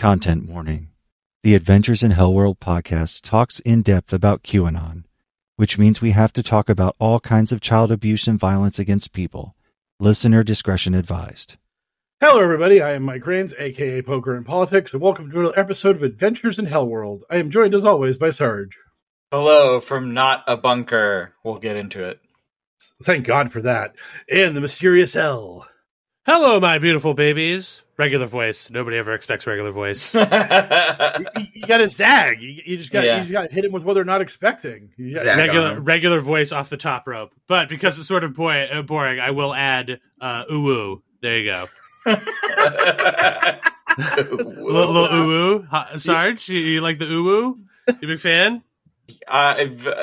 Content warning. The Adventures in Hellworld podcast talks in depth about QAnon, which means we have to talk about all kinds of child abuse and violence against people. Listener discretion advised. Hello, everybody. I am Mike Rains, aka Poker and Politics, and welcome to another episode of Adventures in Hellworld. I am joined, as always, by Sarge. Hello from not a bunker. We'll get into it. Thank God for that. And the mysterious L. Hello, my beautiful babies. Regular voice. Nobody ever expects regular voice. You, you got to zag. You, you just got Yeah. you just got to hit him with what they're not expecting. Regular regular voice off the top rope. But because it's sort of boy, uh, boring, I will add uh, ooh. There you go. Little, little ooh woo. Huh, Sarge, you, you like the ooh ooh? You big fan? uh,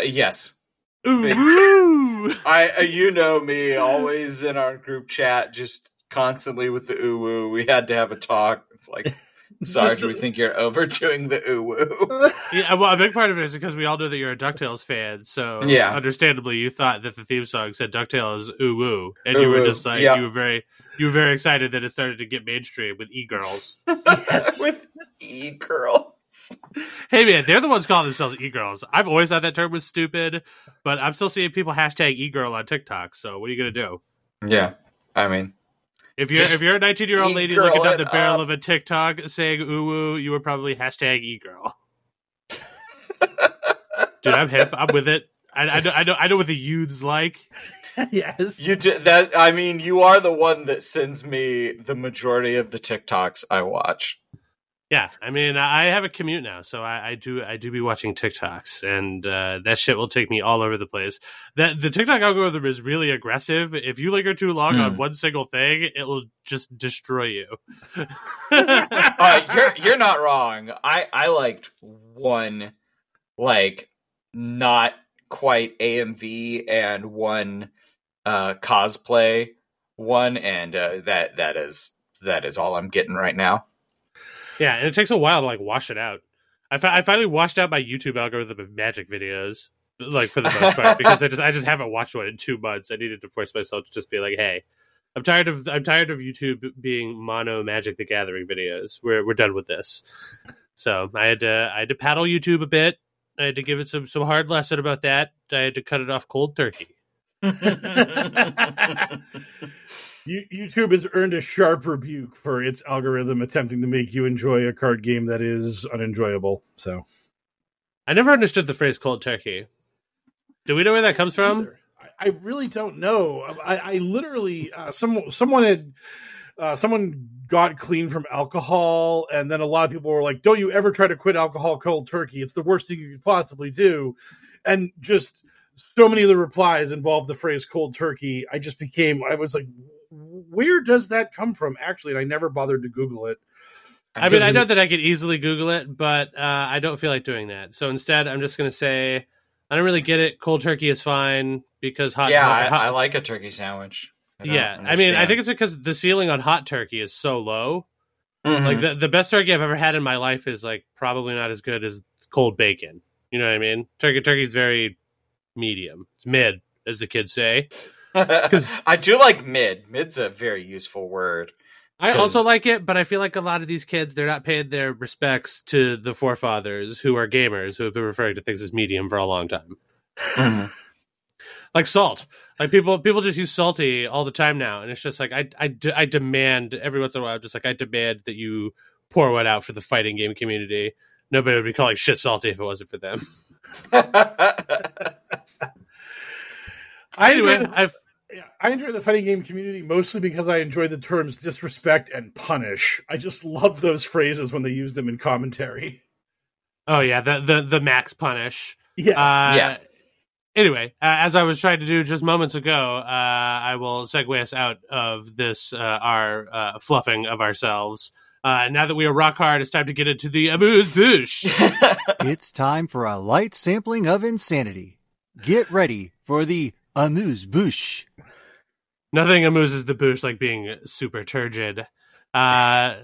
yes. Ooh. I uh, you know me always in our group chat just constantly with the ooh woo. We had to have a talk. It's like Sarge, we think you're overdoing the ooh woo. Yeah, well, a big part of it is because we all know that you're a Ducktales fan. So, Yeah. understandably, you thought that the theme song said Ducktales ooh woo, and you were just like, yeah. you were very, you were very excited that it started to get mainstream with e girls. with e girls. Hey man, they're the ones calling themselves e-girls. I've always thought that term was stupid, but I'm still seeing people hashtag e-girl on TikTok. So what are you gonna do? Yeah, I mean, If you're if you're a 19 year old lady E-girl looking down the barrel up. of a TikTok saying ooh woo, you were probably hashtag e-girl. Dude, I'm hip. I'm with it. I, I know I know I know what the youths like. yes. you did that. I mean, you are the one that sends me the majority of the TikToks I watch. Yeah, I mean, I have a commute now, so I, I do I do be watching TikToks, and uh, that shit will take me all over the place. That the TikTok algorithm is really aggressive. If you linger too long on Hmm. one single thing, it will just destroy you. uh, you're you're not wrong. I I liked one like not quite AMV and one uh cosplay one and uh, that that is that is all I'm getting right now. Yeah, and it takes a while to like wash it out. I, fi- I finally washed out my YouTube algorithm of magic videos, like for the most part, because I just I just haven't watched one in two months. I needed to force myself to just be like, hey. I'm tired of I'm tired of YouTube being mono Magic the Gathering videos. We're we're done with this. So I had to I had to paddle YouTube a bit. I had to give it some some hard lesson about that. I had to cut it off cold turkey. You, YouTube has earned a sharp rebuke for its algorithm attempting to make you enjoy a card game that is unenjoyable. So, I never understood the phrase cold turkey. Do we know where that comes from? I, I really don't know. I, I literally, uh, some someone had, uh, someone got clean from alcohol, and then a lot of people were like, "Don't you ever try to quit alcohol cold turkey? It's the worst thing you could possibly do," and just so many of the replies involved the phrase cold turkey. I just became, I was like, where does that come from? Actually, and I never bothered to Google it. I mean, I know that I could easily Google it, but uh, I don't feel like doing that. So instead, I'm just going to say I don't really get it. Cold turkey is fine because hot. yeah, hot, I, hot- I like a turkey sandwich. I don't yeah, I mean, I think it's because the ceiling on hot turkey is so low. Mhm. Like the the best turkey I've ever had in my life is like probably not as good as cold bacon. You know what I mean? Turkey turkey is very medium. It's mid, as the kids say. I do like mid. Mid's a very useful word. I 'Cause- also like it, but I feel like a lot of these kids they're not paying their respects to the forefathers who are gamers who have been referring to things as medium for a long time. Mhm. Like salt, like people people just use salty all the time now, and it's just like I I, de- I demand every once in a while, just like I demand that you pour one out for the fighting game community. Nobody would be calling shit salty if it wasn't for them. I Anyway, I've yeah, I enjoy the fighting game community mostly because I enjoy the terms disrespect and punish. I just love those phrases when they use them in commentary. oh yeah the the the max punish. Yes. Uh, Yeah. Anyway, uh, as I was trying to do just moments ago, uh, I will segue us out of this uh, our uh, fluffing of ourselves. Uh, now that we are rock hard, it's time to get into the amuse bouche. It's time for a light sampling of insanity. Get ready for the amuse bouche. Nothing amuses the bouche like being super turgid. Uh,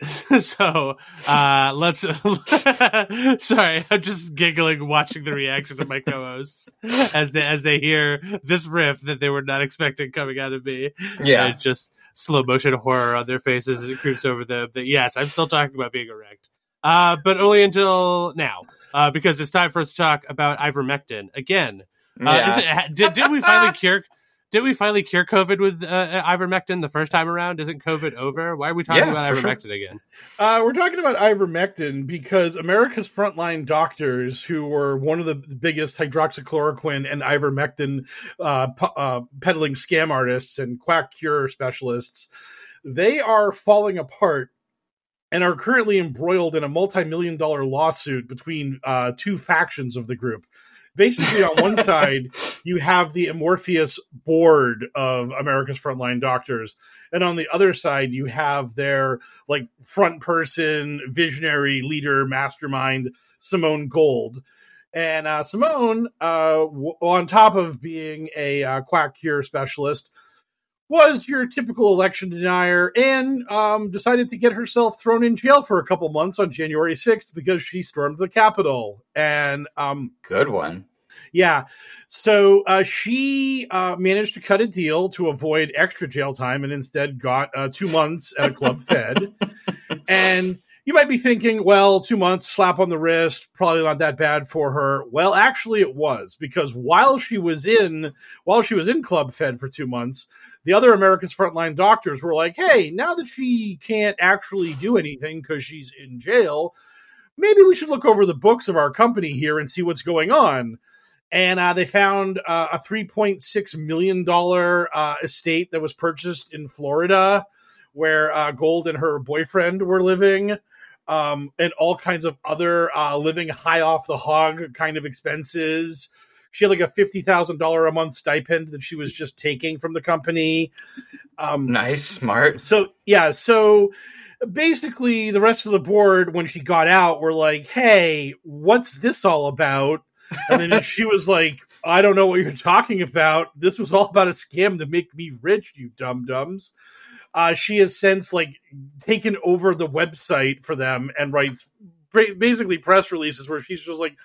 so uh, let's. sorry, I'm just giggling watching the reaction of my co-hosts as they as they hear this riff that they were not expecting coming out of me. yeah. and just slow motion horror on their faces as it creeps over them. That yes, I'm still talking about being erect, uh, but only until now, uh, because it's time for us to talk about ivermectin again. Uh, Yeah. it, did, did we finally cure? Did we finally cure COVID with uh, ivermectin the first time around? Isn't COVID over? Why are we talking Yeah, about for sure. ivermectin again? Uh, we're talking about ivermectin because America's frontline doctors, who were one of the biggest hydroxychloroquine and ivermectin uh, pu- uh, peddling scam artists and quack cure specialists, they are falling apart and are currently embroiled in a multi-million dollar lawsuit between uh, two factions of the group. Basically, on one side, you have the Amorpheus board of America's frontline doctors, and on the other side, you have their like front person, visionary leader, mastermind, Simone Gold. And uh, Simone, uh, w- on top of being a uh, quack cure specialist, was your typical election denier and um, decided to get herself thrown in jail for a couple months on January 6th because she stormed the Capitol. And um, Good one. Yeah. So uh, she uh, managed to cut a deal to avoid extra jail time and instead got uh, two months at a club fed. And you might be thinking, well, two months, slap on the wrist, probably not that bad for her. Well, actually, it was because while she was in while she was in club fed for two months, the other America's frontline doctors were like, hey, now that she can't actually do anything because she's in jail, maybe we should look over the books of our company here and see what's going on and uh, they found uh, a three point six million dollar uh, estate that was purchased in Florida, where uh, Gold and her boyfriend were living, um, and all kinds of other uh, living high off the hog kind of expenses. She had like a fifty thousand dollar a month stipend that she was just taking from the company. Um, Nice, smart. so yeah, so basically the rest of the board when she got out were like, "Hey, what's this all about?" And then she was like, "I don't know what you're talking about. This was all about a scam to make me rich, you dum dums." Uh, she has since like taken over the website for them and writes basically press releases where she's just like.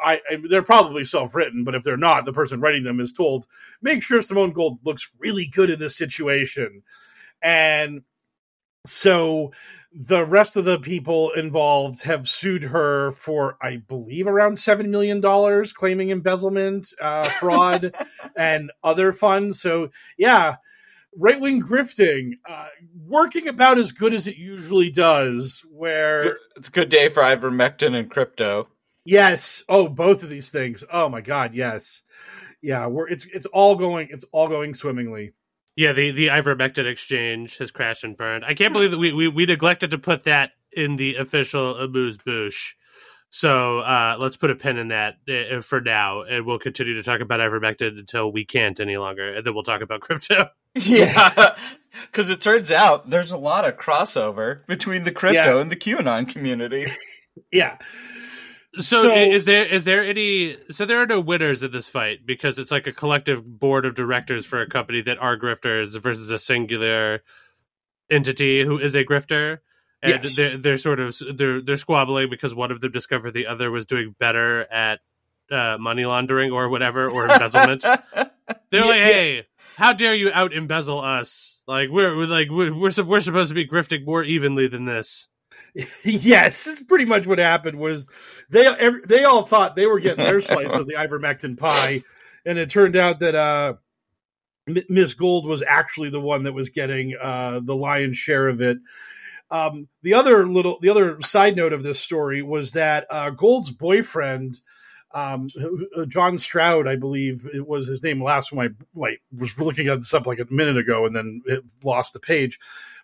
I, I they're probably self-written, but if they're not, the person writing them is told, make sure Simone Gold looks really good in this situation. And so the rest of the people involved have sued her for, I believe, around seven million dollars, claiming embezzlement, uh, fraud, and other funds. So yeah, right wing grifting, uh, working about as good as it usually does. Where Good- It's a good day for ivermectin and crypto. yes, oh, both of these things. Oh my god, yes, yeah, we're it's it's all going it's all going swimmingly. Yeah, the the ivermectin exchange has crashed and burned. I can't believe that we, we, we neglected to put that in the official amuse bouche. So uh, let's put a pin in that uh, for now, and we'll continue to talk about ivermectin until we can't any longer, and then we'll talk about crypto. Yeah, because it turns out there's a lot of crossover between the crypto Yeah. and the QAnon community. Yeah. So, So- is there is there any so there are no winners in this fight because it's like a collective board of directors for a company that are grifters versus a singular entity who is a grifter and Yes. they're, they're sort of they're they're squabbling because one of them discovered the other was doing better at uh, money laundering or whatever or embezzlement. They're like, Yeah. hey, how dare you out embezzle us? Like we're, we're like we're, we're we're supposed to be grifting more evenly than this. yes, this is pretty much what happened. Was they every, they all thought they were getting their slice of the ivermectin pie, and it turned out that uh, Miss Gold was actually the one that was getting uh, the lion's share of it. Um, the other little, the other side note of this story was that uh, Gold's boyfriend, um, uh, John Strand, I believe it was his name. Last time I like was looking at this up like a minute ago, and then it lost the page.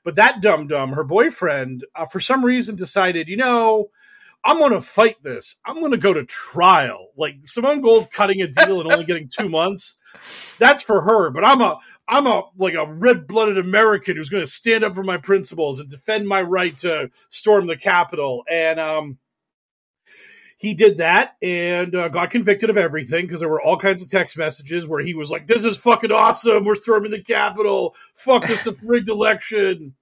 But that dum dum, her boyfriend, uh, for some reason decided, you know, I'm going to fight this. I'm going to go to trial. Like Simone Gold cutting a deal and only getting two months. That's for her. But I'm a, I'm a like a red blooded American who's going to stand up for my principles and defend my right to storm the Capitol. And um, he did that and uh, got convicted of everything because there were all kinds of text messages where he was like, "This is fucking awesome. We're storming the Capitol. Fuck this the rigged election."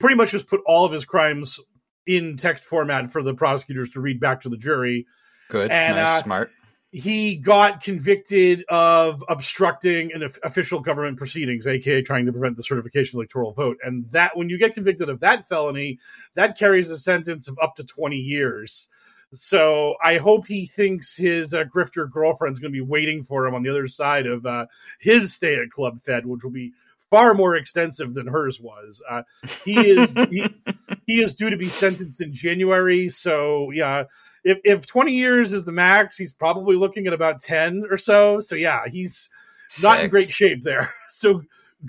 Pretty much just put all of his crimes in text format for the prosecutors to read back to the jury. Good, And, nice, uh, smart. He got convicted of obstructing an official government proceedings, aka trying to prevent the certification of electoral vote. And that, when you get convicted of that felony, that carries a sentence of up to 20 years. So I hope he thinks his uh, grifter girlfriend's going to be waiting for him on the other side of uh, his stay at Club Fed, which will be far more extensive than hers was. Uh, he is he, he is due to be sentenced in January. So yeah, if if 20 years is the max, he's probably looking at about 10 or so. So yeah, he's not in great shape there. So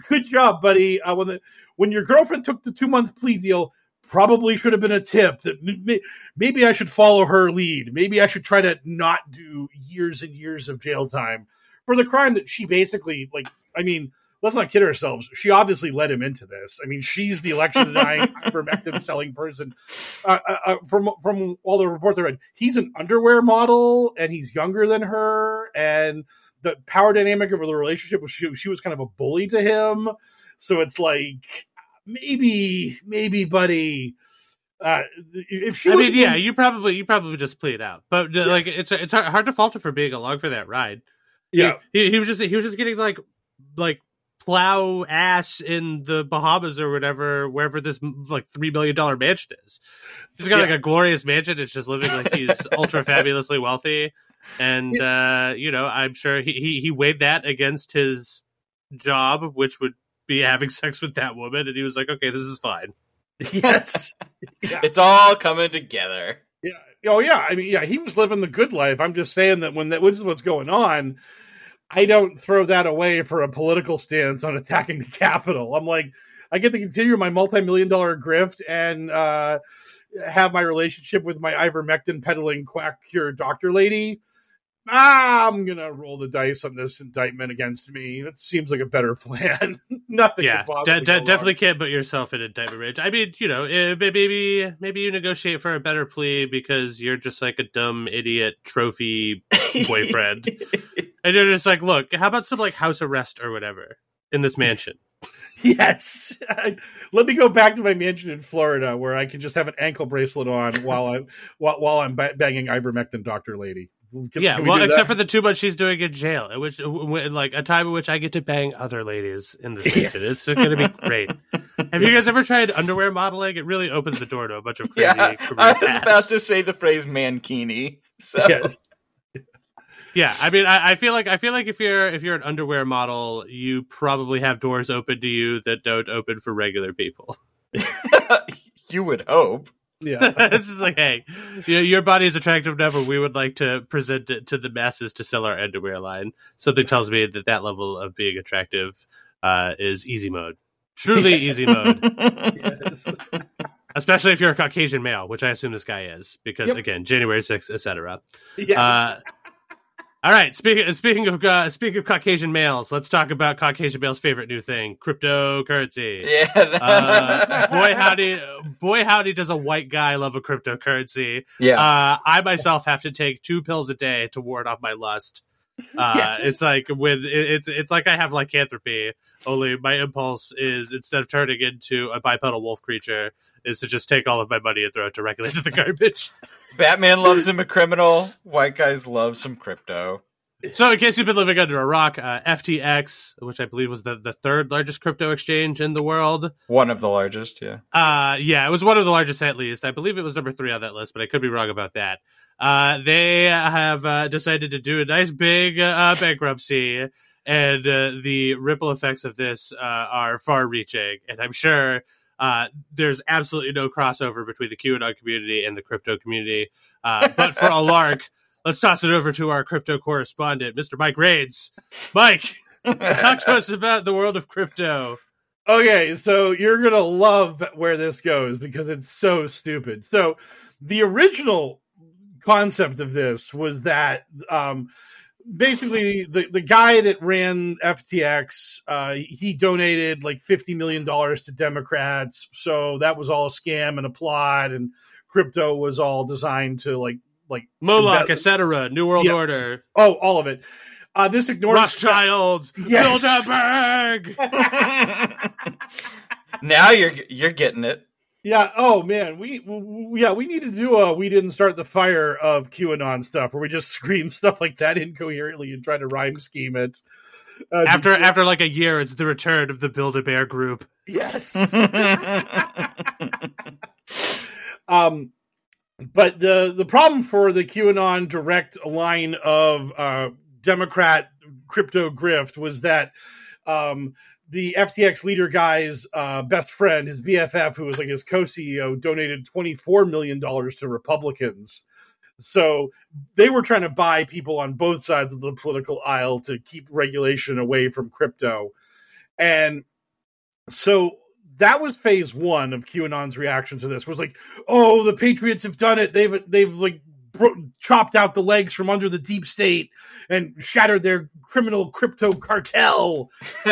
good job, buddy. Uh, when the, when your girlfriend took the two month plea deal, probably should have been a tip that maybe I should follow her lead. Maybe I should try to not do years and years of jail time for the crime that she basically like. I mean, let's not kid ourselves. She obviously led him into this. I mean, she's the election denying ivermectin selling person. Uh, uh, uh, from from all the reports I read, he's an underwear model and he's younger than her and the power dynamic of the relationship was she, she was kind of a bully to him so it's like maybe maybe buddy uh if she I mean, yeah, you probably you probably just play it out, but uh, like it's it's hard, to fault him for being along for that ride. yeah he, he was just he was just getting like like plow ass in the Bahamas or whatever, wherever this like three million dollar mansion is. He's got like a glorious mansion. It's just living like he's ultra fabulously wealthy, and uh, you know I'm sure he, he he weighed that against his job, which would be having sex with that woman, and he was like, okay, this is fine. yes yeah. It's all coming together. yeah oh yeah i mean yeah he was living the good life i'm just saying that when that this is what's going on i don't throw that away for a political stance on attacking the capitol i'm like i get to continue my multi-million dollar grift and uh have my relationship with my ivermectin peddling quack cure doctor lady i'm gonna roll the dice on this indictment against me that seems like a better plan nothing yeah, de- de- definitely can't put yourself in indictment range. I mean, you know, eh, maybe maybe you negotiate for a better plea because you're just like a dumb idiot trophy boyfriend, and you're just like, look, how about some like house arrest or whatever in this mansion? Yes. Let me go back to my mansion in Florida where I can just have an ankle bracelet on while I while, while I'm ba- banging ivermectin doctor lady. Can- yeah, can we well, except for the two months she's doing in jail, in which like a time in which I get to bang other ladies in this mansion. It's going to be great. Have you guys ever tried underwear modeling? It really opens the door to a bunch of crazy Yeah, I was paths. about to say the phrase mankini. So Yes. Yeah, I mean, I, I feel like I feel like if you're if you're an underwear model, you probably have doors open to you that don't open for regular people. you would hope. Yeah. this is like, hey, your, your body is attractive enough, and we would like to present it to the masses to sell our underwear line. Something tells me that that level of being attractive uh, is easy mode, truly easy mode. yes. Especially if you're a Caucasian male, which I assume this guy is, because Yep. again, January sixth, etc. Yes. Uh, All right. Speaking speaking of uh, speaking of Caucasian males, let's talk about Caucasian males' favorite new thing: cryptocurrency. Yeah. Uh, boy howdy, boy howdy, does a white guy love a cryptocurrency? yeah. Uh, I myself have to take two pills a day to ward off my lust. Uh, Yes. It's like when it, it's it's like I have lycanthropy. Only my impulse is instead of turning into a bipedal wolf creature, is to just take all of my money and throw it directly into the garbage. Batman loves him a criminal. White guys love some crypto. So, in case you've been living under a rock, uh, FTX, which I believe was the, the third largest crypto exchange in the world, One of the largest, yeah. uh, yeah, it was one of the largest at least. I believe it was number three on that list, but I could be wrong about that. Uh, they have uh, decided to do a nice big uh, bankruptcy, and uh, the ripple effects of this uh, are far-reaching. And I'm sure uh, there's absolutely no crossover between the QAnon community and the crypto community. Uh, but for a lark, let's toss it over to our crypto correspondent, Mr. Mike Rains. Mike, talk to us about the world of crypto. Okay, so you're gonna love where this goes because it's so stupid. So, the original concept of this was that um, basically the the guy that ran FTX uh, he donated like fifty million dollars to Democrats, so that was all a scam and a plot, and crypto was all designed to like like Moloch, That- etc., New World Yeah. Order, oh all of it. Uh, this ignores Rothschilds, Yes. Bilderberg. now you're you're getting it. Yeah. Oh man, we, we yeah we need to do a we didn't start the fire of QAnon stuff where we just scream stuff like that incoherently and try to rhyme scheme it. Uh, After the- after like a year, it's the return of the Build a Bear group. yes. um, but the the problem for the QAnon direct line of uh, Democrat crypto grift was that um, the FTX leader guy's uh, best friend, his BFF, who was like his co-CEO, donated twenty four million dollars to Republicans. So they were trying to buy people on both sides of the political aisle to keep regulation away from crypto, and so that was phase one of QAnon's reaction to this. Was like, oh, the Patriots have done it. They've they've like bro- chopped out the legs from under the deep state and shattered their criminal crypto cartel.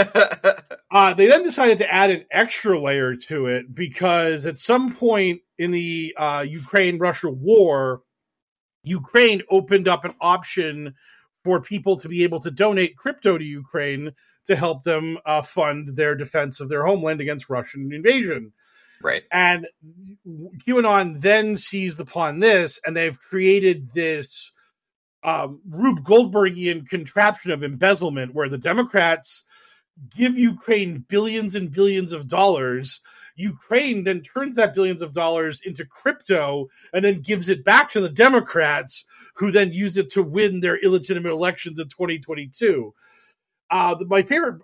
Uh, they then decided to add an extra layer to it because at some point in the uh, Ukraine Russia war, Ukraine opened up an option for people to be able to donate crypto to Ukraine to help them uh, fund their defense of their homeland against Russian invasion. Right. And QAnon then seized upon this, and they've created this um, Rube Goldbergian contraption of embezzlement where the Democrats give Ukraine billions and billions of dollars. Ukraine then turns that billions of dollars into crypto and then gives it back to the Democrats, who then use it to win their illegitimate elections in 2022. Uh, my favorite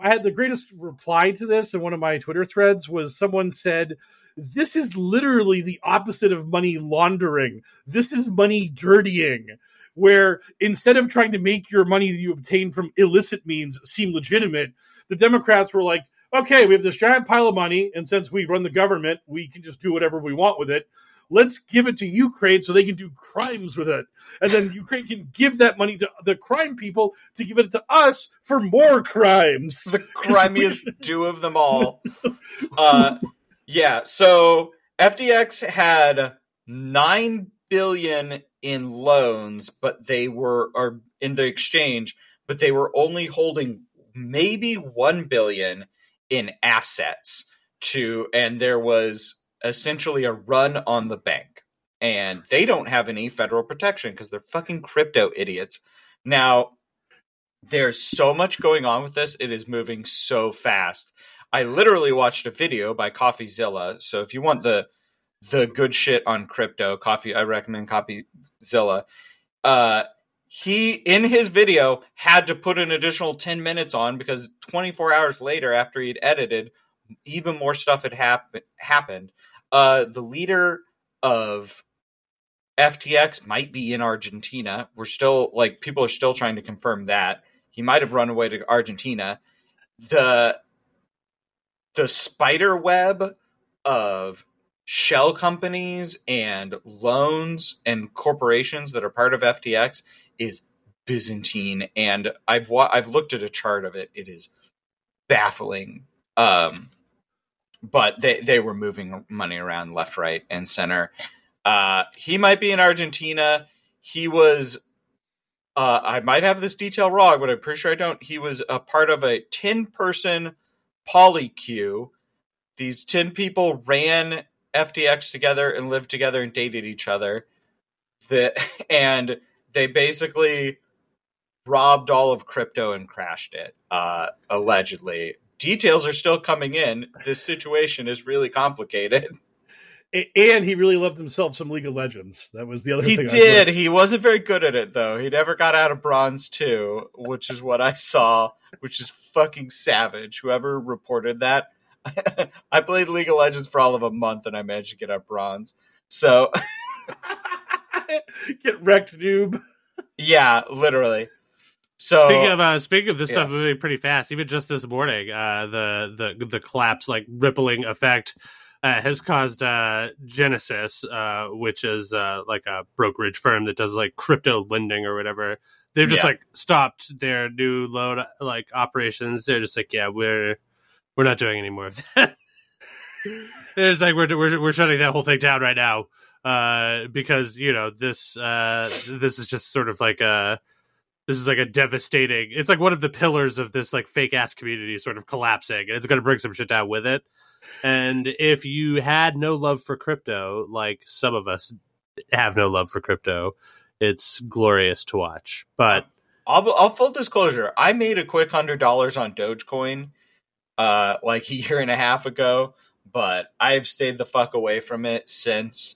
I had the greatest reply to this in one of my Twitter threads was someone said, This is literally the opposite of money laundering. This is money dirtying, where instead of trying to make your money that you obtain from illicit means seem legitimate, the Democrats were like, Okay, we have this giant pile of money, and since we run the government, we can just do whatever we want with it. Let's give it to Ukraine so they can do crimes with it. And then Ukraine can give that money to the crime people to give it to us for more crimes. the grimiest Jew of them all. Uh, yeah, so FTX had nine billion in loans, but they were are in the exchange, but they were only holding maybe one billion in assets to, and there was essentially a run on the bank. And they don't have any federal protection because they're fucking crypto idiots. Now, there's so much going on with this. It is moving so fast. I literally watched a video by CoffeeZilla. So if you want the the good shit on crypto, coffee, I recommend CoffeeZilla. Uh, he in his video had to put an additional 10 minutes on because 24 hours later, after he'd edited, even more stuff had hap- happened. Uh, the leader of FTX might be in Argentina. We're still like people are still trying to confirm that he might have run away to Argentina. The the spider web of shell companies and loans and corporations that are part of FTX is Byzantine, and I've wa- I've looked at a chart of it. It is baffling. Um, but they they were moving money around left, right, and center. Uh, he might be in Argentina. He was. Uh, I might have this detail wrong, but I'm pretty sure I don't. He was a part of a ten person polycule. These ten people ran FTX together and lived together and dated each other. The, and they basically robbed all of crypto and crashed it, uh, allegedly. Details are still coming in. This situation is really complicated. And he really loved himself some League of Legends. That was the other He thing. I did. He wasn't very good at it, though. He never got out of bronze two, which is what I saw, which is fucking savage. Whoever reported that. I played League of Legends for all of a month and I managed to get out bronze. So, Get wrecked, noob. yeah, literally. So, Speaking of uh, speaking of this yeah. stuff moving pretty fast, even just this morning, uh, the the the collapse like rippling effect uh, has caused uh, Genesis, uh, which is uh, like a brokerage firm that does like crypto lending or whatever. They've just Yeah. like stopped their new loan like operations. They're just like, yeah, we're we're not doing any more of that. It's like we're, we're we're shutting that whole thing down right now uh, because you know this uh, this is just sort of like a this is like a devastating. It's like one of the pillars of this like fake ass community sort of collapsing, and it's going to bring some shit down with it. And if you had no love for crypto, like some of us have no love for crypto, it's glorious to watch. But I'll, I'll full disclosure. I made a quick hundred dollars on Dogecoin, uh, like a year and a half ago, but I've stayed the fuck away from it since,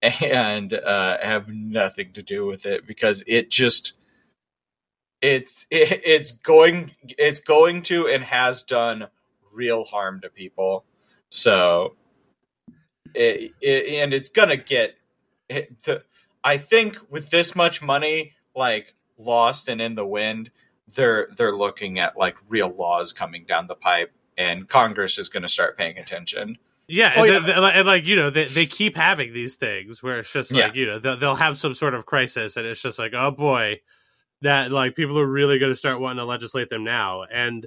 and uh, have nothing to do with it because it just it's it, it's going it's going to and has done real harm to people. So, it, it and it's gonna get it, the, I think with this much money, like lost and in the wind, they're they're looking at like real laws coming down the pipe, and Congress is going to start paying attention. Yeah, Oh, and, yeah. they- they- and like you know, they they keep having these things where it's just like Yeah. you know they'll, they'll have some sort of crisis, and it's just like oh boy, that like people are really going to start wanting to legislate them now, and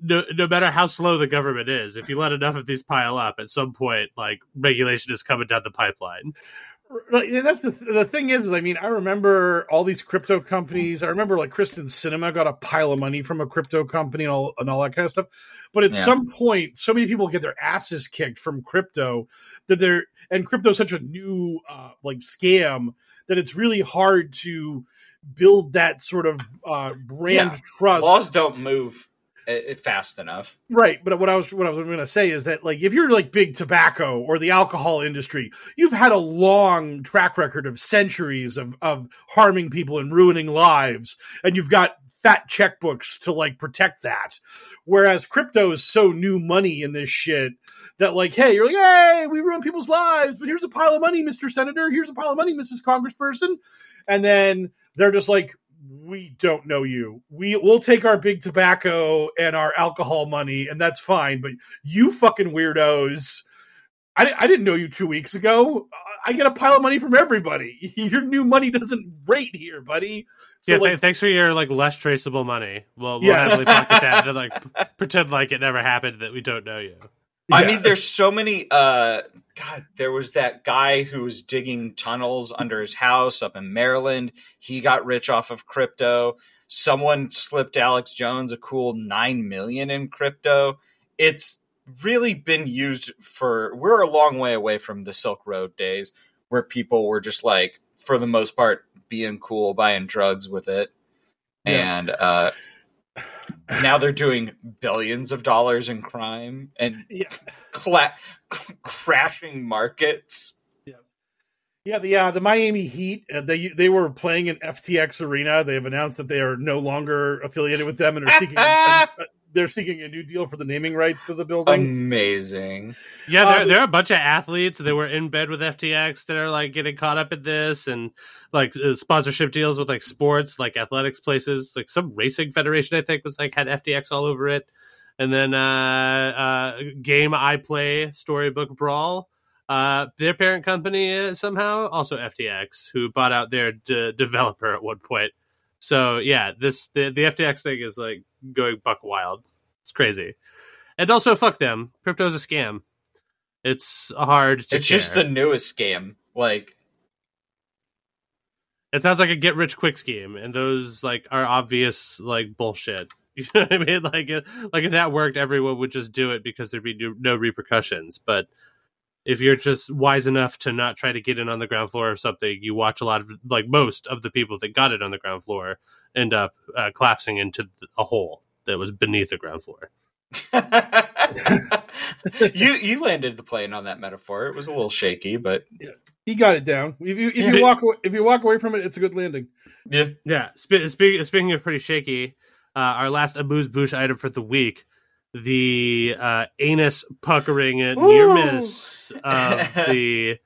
no, no matter how slow the government is, if you let enough of these pile up, at some point, like regulation is coming down the pipeline. Like, and that's the the thing is, is I mean, I remember all these crypto companies. I remember like Kyrsten Sinema got a pile of money from a crypto company and all, and all that kind of stuff. But at Yeah. some point, so many people get their asses kicked from crypto that they're and crypto's such a new uh, like scam that it's really hard to build that sort of uh, brand Yeah. trust. Laws don't move uh, fast enough. Right, but what I was what I was going to say is that like if you're like big tobacco or the alcohol industry, you've had a long track record of centuries of of harming people and ruining lives, and you've got fat checkbooks to like protect that. Whereas crypto is so new money in this shit that like, hey, you're like, hey, we ruin people's lives, but here's a pile of money, Mr. Senator. Here's a pile of money, Mrs. Congressperson, and then they're just like, we don't know you. We we'll take our big tobacco and our alcohol money, and that's fine. But you fucking weirdos, I, I didn't know you two weeks ago. I get a pile of money from everybody. Your new money doesn't rate here, buddy. So yeah, like, th- thanks for your like less traceable money. We'll, we'll Yeah. happily pocket that and like p- pretend like it never happened that we don't know you. I mean, there's so many. Uh, God, there was that guy who was digging tunnels under his house up in Maryland. He got rich off of crypto. Someone slipped Alex Jones a cool nine million in crypto. It's really been used for. We're a long way away from the Silk Road days where people were just like, for the most part, being cool, buying drugs with it, Yeah. and uh, now they're doing billions of dollars in crime and yeah. cla- crashing markets. Yeah, the uh, the Miami Heat uh, they they were playing in FTX Arena. They have announced that they are no longer affiliated with them and are seeking a, a- they're seeking a new deal for the naming rights to the building. Amazing. Yeah, Uh, there, there are a bunch of athletes that were in bed with FTX that are like getting caught up in this and like uh, sponsorship deals with like sports, like athletics places, like some racing federation, I think was like had FTX all over it. And then uh, uh, game I play, Storybook Brawl, uh, their parent company is somehow also FTX, who bought out their de- developer at one point. So yeah, this the the FTX thing is like going buck wild. It's crazy, and also fuck them. Crypto's a scam. It's hard to. It's just the newest scam. Like It sounds like a get rich quick scheme, and those like are obvious like bullshit. You know what I mean? Like, uh, like if that worked, everyone would just do it because there'd be no, no repercussions. But if you're just wise enough to not try to get in on the ground floor of something, you watch a lot of like most of the people that got it on the ground floor end up uh, collapsing into a hole that was beneath the ground floor. you you landed the plane on that metaphor. It was a little shaky, but He got it down. If you if Yeah. you walk away, if you walk away from it, it's a good landing. yeah. Yeah. Spe- speak, speaking of pretty shaky, uh, our last amuse bouche item for the week, the uh, anus puckering near miss of the.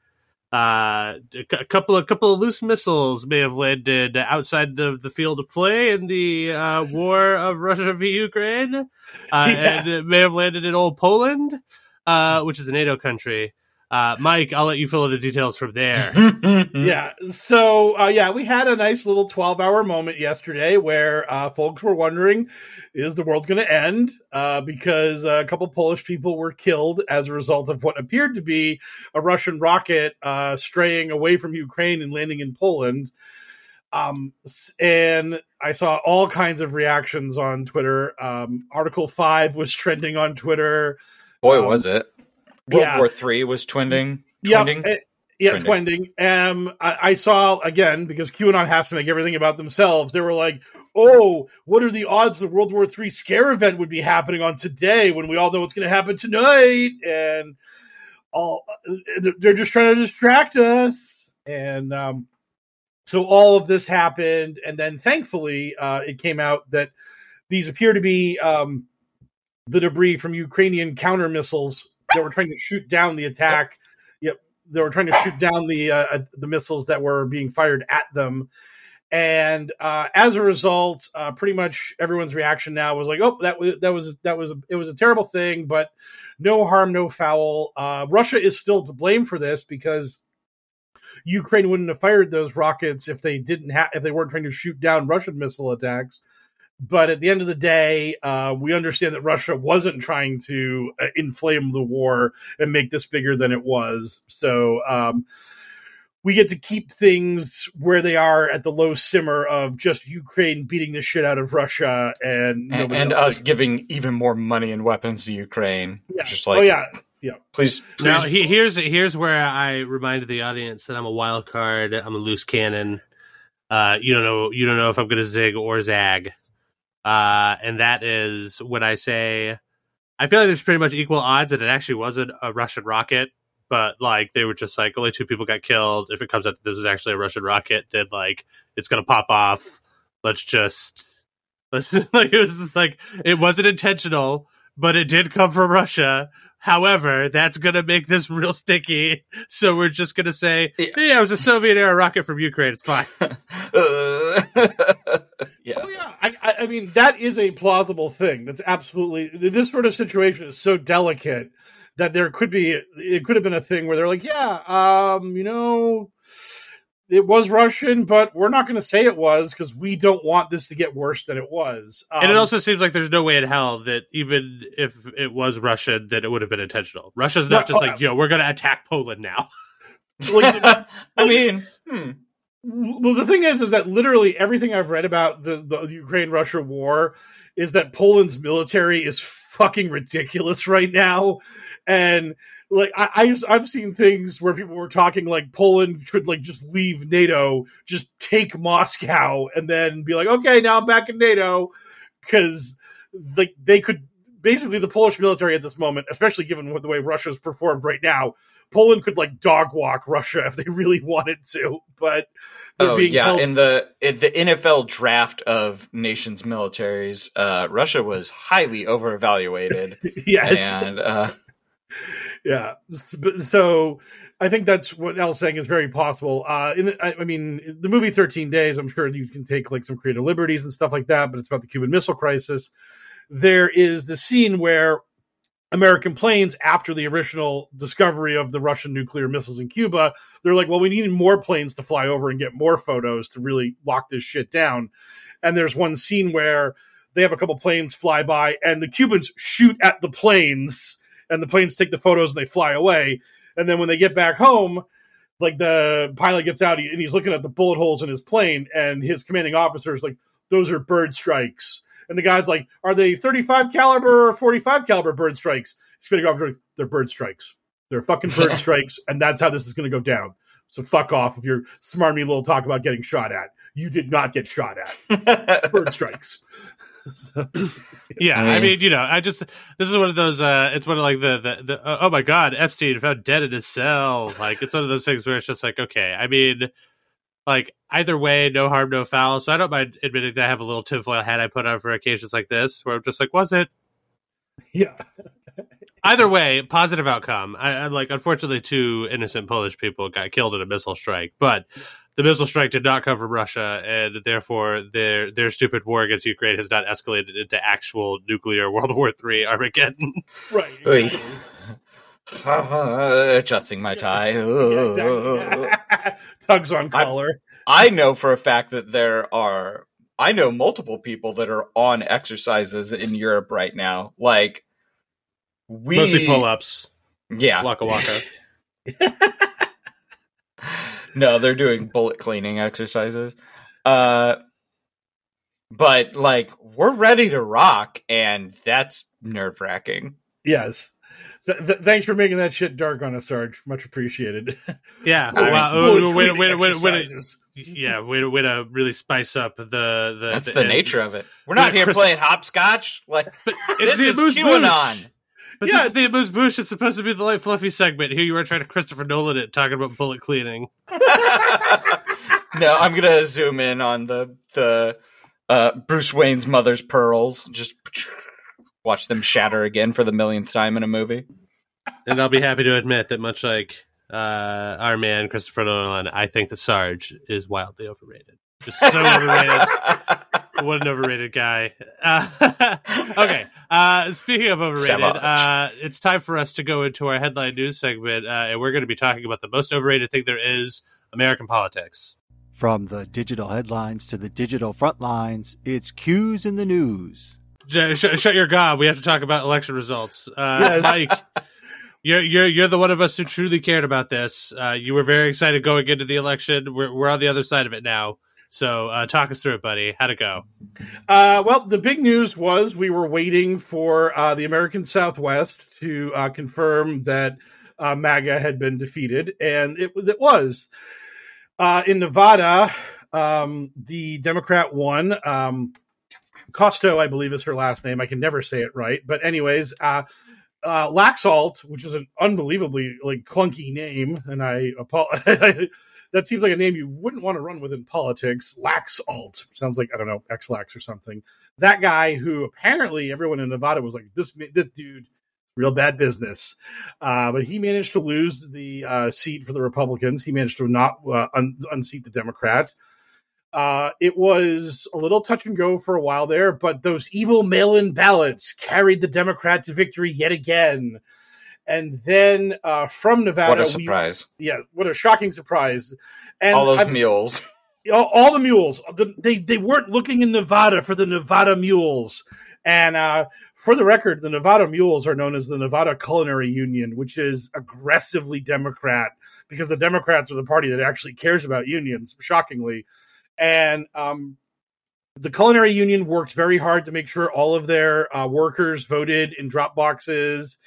Uh, a couple of couple of loose missiles may have landed outside of the field of play in the uh, war of Russia v Ukraine, uh, Yeah. and it may have landed in old Poland, uh, which is a NATO country. Uh, Mike, I'll let you fill in the details from there. Yeah. So uh, yeah, we had a nice little twelve-hour moment yesterday where uh, folks were wondering, is the world going to end? Uh, because a couple Polish people were killed as a result of what appeared to be a Russian rocket uh, straying away from Ukraine and landing in Poland. Um, and I saw all kinds of reactions on Twitter. Um, Article Five was trending on Twitter. Boy, Um, was it. World yeah. War Three was twinding. Yeah, Twinding? eh, yeah, twending. Um, I, I saw again because QAnon has to make everything about themselves. They were like, "Oh, what are the odds the World War Three scare event would be happening on today when we all know what's going to happen tonight?" And all they're- they're just trying to distract us. And um, so all of this happened, and then thankfully, uh, it came out that these appear to be um, the debris from Ukrainian counter missiles that were trying to shoot down the attack. Yep, they were trying to shoot down the uh, uh, the missiles that were being fired at them. And uh, as a result, uh, pretty much everyone's reaction now was like, "Oh, that was that was that was it was a terrible thing, but no harm, no foul." Uh, Russia is still to blame for this because Ukraine wouldn't have fired those rockets if they didn't have if they weren't trying to shoot down Russian missile attacks. But at the end of the day, uh, we understand that Russia wasn't trying to uh, inflame the war and make this bigger than it was. So um, we get to keep things where they are at the low simmer of just Ukraine beating the shit out of Russia and and, and us like- giving even more money and weapons to Ukraine. Yeah. Just like, oh yeah, please, please. Now he, here's here's where I reminded the audience that I'm a wild card. I'm a loose cannon. Uh, you don't know you don't know if I'm going to zig or zag. Uh, and that is when I say I feel like there's pretty much equal odds that it actually wasn't a Russian rocket, but like they were just like only two people got killed. If it comes out that this is actually a Russian rocket, then like it's going to pop off. Let's just let's like it was just like it wasn't intentional, but it did come from Russia. However, that's going to make this real sticky. So we're just going to say, Yeah. yeah, it was a Soviet era rocket from Ukraine. It's fine. Uh, yeah. Oh yeah, I, I, I mean that is a plausible thing. That's absolutely this sort of situation is so delicate that there could be it could have been a thing where they're like, yeah, um, you know, it was Russian, but we're not going to say it was because we don't want this to get worse than it was. Um, and it also seems like there's no way in hell that even if it was Russian, that it would have been intentional. Russia's not Right, just oh, like, yo, we're going to attack Poland now. like, I mean, hmm. Well, the thing is, is that literally everything I've read about the, the Ukraine Russia war is that Poland's military is fucking ridiculous right now, and like I, I I've seen things where people were talking like Poland should like just leave NATO, just take Moscow, and then be like, okay, now I'm back in NATO, because like they could basically the Polish military at this moment, especially given what the way Russia's performed right now, Poland could like dog walk Russia if they really wanted to, but they're Oh being yeah, held- in the in the NFL draft of nations militaries, uh, Russia was highly overevaluated, yes, and uh, yeah. So I think that's what El's saying is very possible. Uh, in, I, I mean, the movie Thirteen Days. I'm sure you can take like some creative liberties and stuff like that, but it's about the Cuban Missile Crisis. There is the scene where American planes after the original discovery of the Russian nuclear missiles in Cuba. They're like, well, we need more planes to fly over and get more photos to really lock this shit down. And there's one scene where they have a couple planes fly by and the Cubans shoot at the planes and the planes take the photos and they fly away. And then when they get back home, like the pilot gets out and he's looking at the bullet holes in his plane and his commanding officer is like, those are bird strikes. And the guy's like, are they 35 caliber or 45 caliber bird strikes? Officer, like, they're bird strikes. They're fucking bird strikes. And that's how this is going to go down. So fuck off if you're smarmy little talk about getting shot at. You did not get shot at. bird strikes. yeah, I mean, you know, I just this is one of those. uh It's one of like the the, the uh, oh my god, Epstein found dead in his cell. Like it's one of those things where it's just like okay. I mean, like either way, no harm, no foul. So I don't mind admitting that I have a little tinfoil hat I put on for occasions like this, where I'm just like, was it? yeah. Either way, positive outcome. I, I'm like, unfortunately, two innocent Polish people got killed in a missile strike, but the missile strike did not come from Russia, and therefore their their stupid war against Ukraine has not escalated into actual nuclear World War Three Armageddon. Right. Oy. exactly. Adjusting my tie. Yeah. Tugs on collar. I know for a fact that there are. I know multiple people that are on exercises in Europe right now. Like we Mostly pull ups, Yeah, waka waka. no, they're doing bullet cleaning exercises. Uh, but like we're ready to rock, and that's nerve wracking. Yes. Th- th- thanks for making that shit dark on us, Sarge. Much appreciated. Yeah, I wow, oh, wait, cleaning wait, wait, wait, yeah, way to way to really spice up the the. That's the, and- nature of it. We're not here Chris- playing hopscotch. Like But this it's the is Amuse QAnon. Bouche. But Yeah. this is the Amuse Bouche. It's supposed to be the light fluffy segment. Here you are trying to Christopher Nolan it, talking about bullet cleaning. no, I'm gonna zoom in on the the uh, Bruce Wayne's mother's pearls. Just watch them shatter again for the millionth time in a movie. And I'll be happy to admit that much like uh, our man Christopher Nolan, I think that Sarge is wildly overrated. Just so overrated. What an overrated guy. Uh, okay. Uh, speaking of overrated, Savage. uh, it's time for us to go into our headline news segment, uh, and we're going to be talking about the most overrated thing there is American politics. From the digital headlines to the digital front lines, it's Cues in the News. Sh- sh- shut your gob. We have to talk about election results. Uh, Yes. Mike, you're, you're, you're the one of us who truly cared about this. Uh, you were very excited going into the election. We're, we're on the other side of it now. So uh, talk us through it, buddy. How'd it go? Uh, well, the big news was we were waiting for uh, the American Southwest to uh, confirm that uh, MAGA had been defeated, and it, it was. Uh, in Nevada, um, the Democrat won. Um, Costo, I believe, is her last name. I can never say it right, but anyways, uh, uh, Laxalt, which is an unbelievably like clunky name, and I apologize. that seems like a name you wouldn't want to run with in politics. Laxalt sounds like I don't know X-Lax or something. That guy who apparently everyone in Nevada was like this this dude real bad business, uh, but he managed to lose the uh, seat for the Republicans. He managed to not uh, un- unseat the Democrat. Uh, it was a little touch and go for a while there, but those evil mail-in ballots carried the Democrat to victory yet again. And then uh, from Nevada, What a we- surprise! yeah, what a shocking surprise! And All those I'm- mules. all, all the mules, the, they they weren't looking in Nevada for the Nevada mules. And uh, for the record, the Nevada mules are known as the Nevada Culinary Union, which is aggressively Democrat because the Democrats are the party that actually cares about unions. Shockingly, and um, the Culinary Union worked very hard to make sure all of their uh, workers voted in drop boxes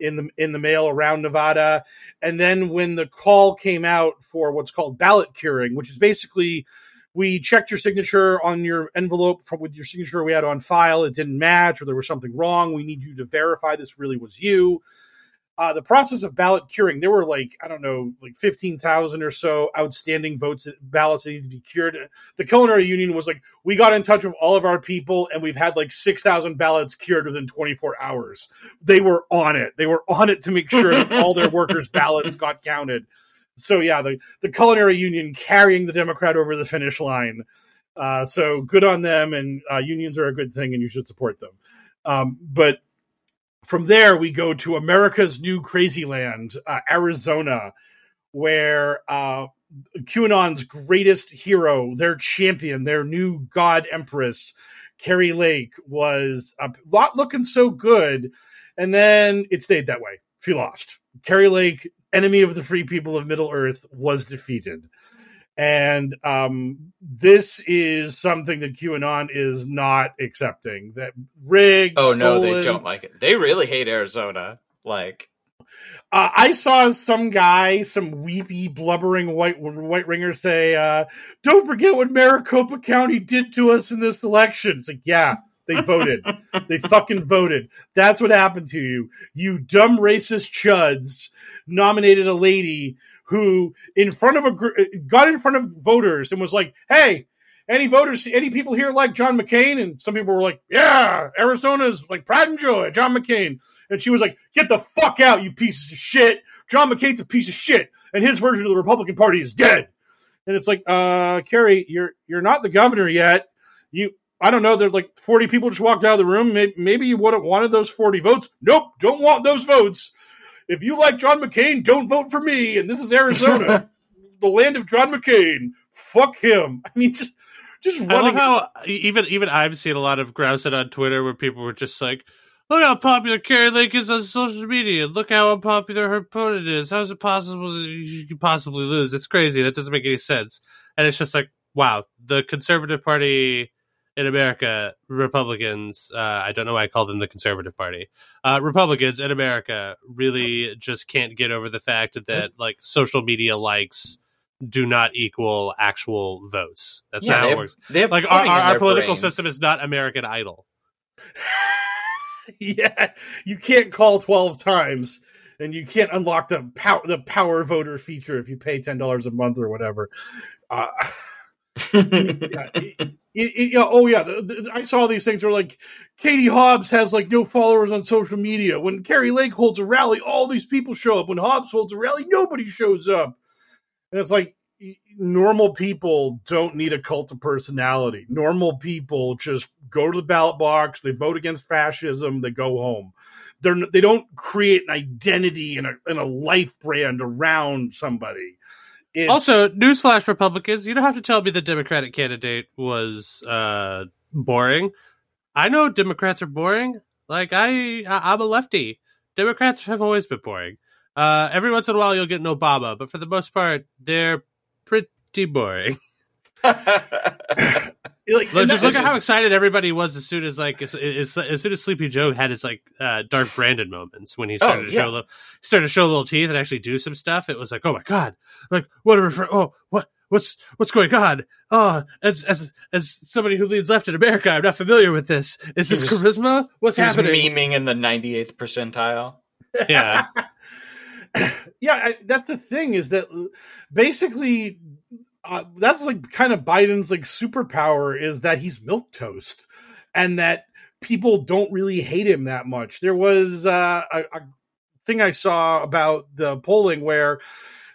in the in the mail around Nevada. And then when the call came out for what's called ballot curing, which is basically we checked your signature on your envelope from with your signature we had on file, it didn't match or there was something wrong. We need you to verify this really was you. Uh, the process of ballot curing, there were like, I don't know, like 15,000 or so outstanding votes, ballots that needed to be cured. The Culinary Union was like, we got in touch with all of our people and we've had like 6,000 ballots cured within 24 hours. They were on it. They were on it to make sure that all their workers' ballots got counted. So, yeah, the, the Culinary Union carrying the Democrat over the finish line. Uh, so good on them, and uh, unions are a good thing, and you should support them. Um, but from there, we go to America's new crazy land, uh, Arizona, where uh, QAnon's greatest hero, their champion, their new god empress, Kari Lake, was a lot looking so good. And then it stayed that way. She lost. Kari Lake, enemy of the free people of Middle Earth, was defeated. And um, this is something that QAnon is not accepting. That rigged. Oh no, they don't like it. They really hate Arizona. Like, Uh, I saw some guy, some weepy, blubbering white white ringer, say, uh, "Don't forget what Maricopa County did to us in this election." It's like, yeah, they voted. they fucking voted. That's what happened to you. You dumb racist chuds nominated a lady who, in front of a gr- got in front of voters and was like, "Hey." Any voters, any people here like John McCain? And some people were like, yeah, Arizona's like pride and joy, John McCain. And she was like, get the fuck out, you pieces of shit. John McCain's a piece of shit, and his version of the Republican Party is dead. And it's like, uh, Kari, you're you're not the governor yet. You, I don't know. There's like 40 people just walked out of the room. Maybe you would have wanted those 40 votes. Nope, don't want those votes. If you like John McCain, don't vote for me. And this is Arizona, the land of John McCain. Fuck him. I mean, just just I love running. how even even I've seen a lot of grousing on Twitter where people were just like, "Look how popular Kari Lake is on social media. Look how unpopular her opponent is. How is it possible that you could possibly lose? It's crazy. That doesn't make any sense." And it's just like, wow, the conservative party in America, Republicans. Uh, I don't know why I call them the conservative party. Uh, Republicans in America really just can't get over the fact that like social media likes do not equal actual votes. That's yeah, not how it works like our, our, our political brains. system is not American Idol. yeah, you can't call 12 times and you can't unlock the power the power voter feature if you pay $10 a month or whatever. Uh, yeah, it- it- yeah, oh yeah, the, the, I saw these things where like Katie Hobbs has like no followers on social media. When Kari Lake holds a rally, all these people show up. When Hobbs holds a rally, nobody shows up. And it's like normal people don't need a cult of personality. Normal people just go to the ballot box, they vote against fascism, they go home. They're they don't create an identity and a and a life brand around somebody. It's, Also, newsflash Republicans, you don't have to tell me the Democratic candidate was uh, boring. I know Democrats are boring. Like I, I I'm a lefty. Democrats have always been boring. Uh, every once in a while you'll get an Obama, but for the most part, they're pretty boring. like, Look, just look at how excited everybody was as soon as like as, as, as soon as Sleepy Joe had his like uh, Dark Brandon moments when he started Oh, to yeah. show little, started to show little teeth and actually do some stuff. It was like, oh my god, like what a refer- oh what what's what's going on? Oh, as as as somebody who leads left in America, I'm not familiar with this. Is this was- charisma? What's happening? memeing in the 98th percentile. Yeah, yeah, I, that's the thing is that basically uh, that's like kind of Biden's like superpower is that he's milk toast, and that people don't really hate him that much. There was uh, a, a thing I saw about the polling where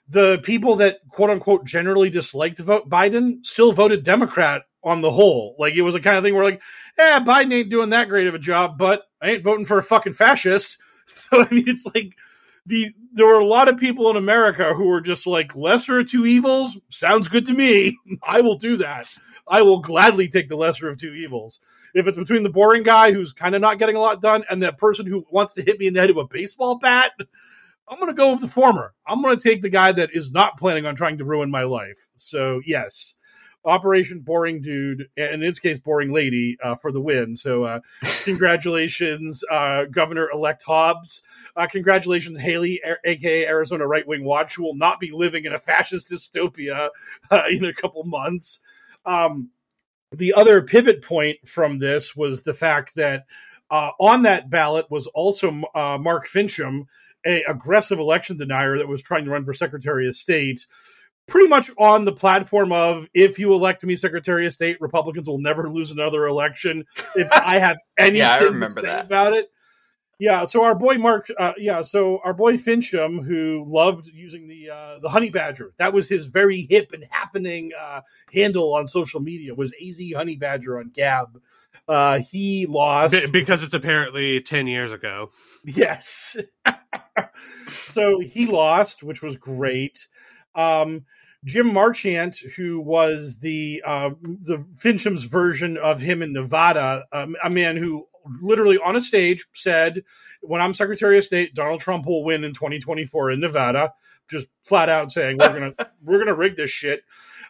the people that quote unquote generally disliked vote Biden still voted Democrat on the whole. Like it was a kind of thing where like, yeah, Biden ain't doing that great of a job, but I ain't voting for a fucking fascist. So I mean, it's like the there were a lot of people in America who were just like lesser of two evils sounds good to me. I will do that. I will gladly take the lesser of two evils. If it's between the boring guy who's kind of not getting a lot done and that person who wants to hit me in the head with a baseball bat, I'm going to go with the former. I'm going to take the guy that is not planning on trying to ruin my life. So, yes. Operation Boring Dude, and in its case, Boring Lady, uh, for the win. So, uh, congratulations, uh, Governor elect Hobbs. Uh, congratulations, Haley, a- aka Arizona Right Wing Watch, who will not be living in a fascist dystopia uh, in a couple months. Um, the other pivot point from this was the fact that uh, on that ballot was also uh, Mark Finchem, a aggressive election denier that was trying to run for Secretary of State. Pretty much on the platform of if you elect me Secretary of State, Republicans will never lose another election. If I have anything Yeah, I to say that. about it, Yeah, so our boy Mark, uh, yeah, so our boy Finchem, who loved using the uh, the honey badger, that was his very hip and happening uh, handle on social media was Az Honey Badger on Gab. Uh, he lost Be- because it's apparently ten years ago. Yes. so he lost, which was great. Um, Jim Marchant, who was the uh, the Finchem's version of him in Nevada, um, a man who literally on a stage said, "When I'm Secretary of State, Donald Trump will win in 2024 in Nevada." Just flat out saying, "We're gonna we're gonna rig this shit."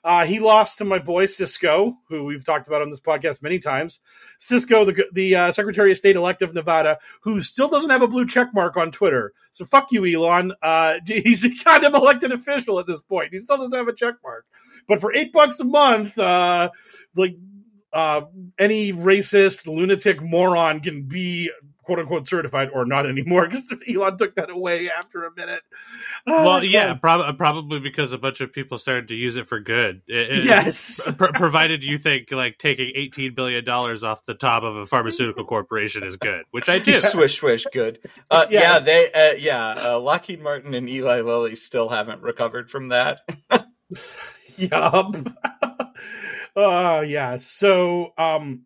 Uh, he lost to my boy Cisco, who we've talked about on this podcast many times. Cisco, the the uh, Secretary of State elect of Nevada, who still doesn't have a blue check mark on Twitter. So fuck you, Elon. Uh, he's a goddamn elected official at this point. He still doesn't have a check mark. But for eight bucks a month, uh, like uh, any racist lunatic moron can be quote unquote certified or not anymore because Elon took that away after a minute. Oh, well, yeah, prob- probably because a bunch of people started to use it for good. It, yes, pr- provided you think like taking eighteen billion dollars off the top of a pharmaceutical corporation is good, which I do. Swish, swish, good. Uh, yes. Yeah, they, uh, yeah, uh, Lockheed Martin and Eli Lilly still haven't recovered from that. yup. uh, yeah. So, um,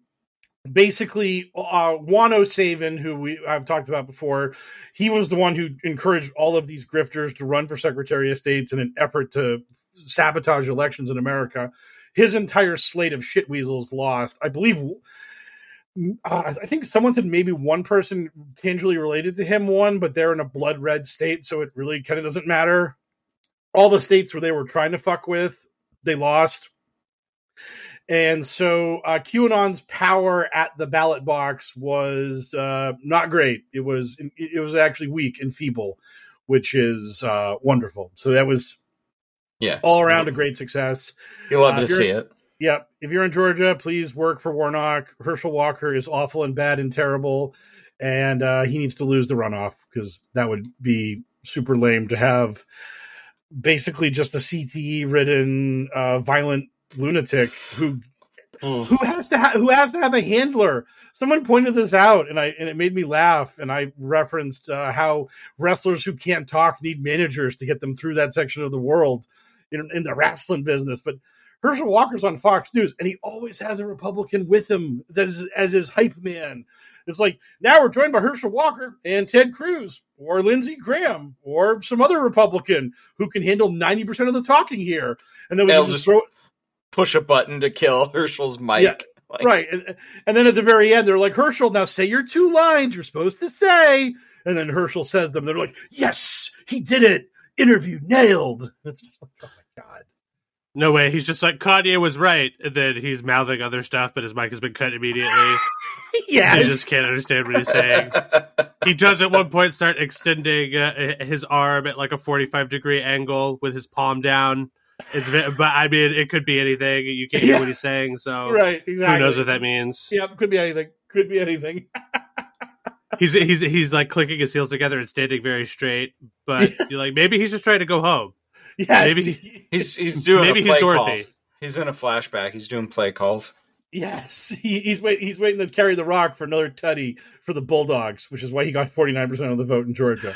basically uh Juan O'Savin, who we I've talked about before, he was the one who encouraged all of these grifters to run for Secretary of States in an effort to sabotage elections in America. His entire slate of shit weasels lost. I believe uh, I think someone said maybe one person tangibly related to him won, but they're in a blood red state, so it really kind of doesn't matter. All the states where they were trying to fuck with, they lost. And so uh, QAnon's power at the ballot box was uh, not great. It was it was actually weak and feeble, which is uh, wonderful. So that was yeah all around a great success. You'll love uh, to see it. Yep. If you're in Georgia, please work for Warnock. Herschel Walker is awful and bad and terrible, and uh, he needs to lose the runoff because that would be super lame to have basically just a CTE ridden uh, violent lunatic who mm. who has to ha- who has to have a handler. Someone pointed this out, and I and it made me laugh. And I referenced uh, how wrestlers who can't talk need managers to get them through that section of the world in, in the wrestling business. But Herschel Walker's on Fox News, and he always has a Republican with him that is as his hype man. It's like now we're joined by Herschel Walker and Ted Cruz or Lindsey Graham or some other Republican who can handle 90% of the talking here. And then we just, just throw push a button to kill Herschel's mic. Yeah, like, right. And, and, then at the very end, they're like, Herschel, now say your two lines you're supposed to say. And then Herschel says them. They're like, yes, he did it. Interview nailed. It's just like, oh my God. No way. He's just like, Kanye was right. And then he's mouthing other stuff, but his mic has been cut immediately. yeah. So you just can't understand what he's saying. he does at one point start extending uh, his arm at like a 45 degree angle with his palm down it's but I mean, it could be anything. You can't hear yeah. what he's saying, so right, exactly. Who knows what that means? Yep, could be anything. Could be anything. he's he's he's like clicking his heels together and standing very straight, but you're like maybe he's just trying to go home. Yeah, maybe he's he's doing maybe he's Dorothy. Call. He's in a flashback. He's doing play calls. Yes, he, he's wait, he's waiting to carry the rock for another tutty for the Bulldogs, which is why he got forty nine percent of the vote in Georgia.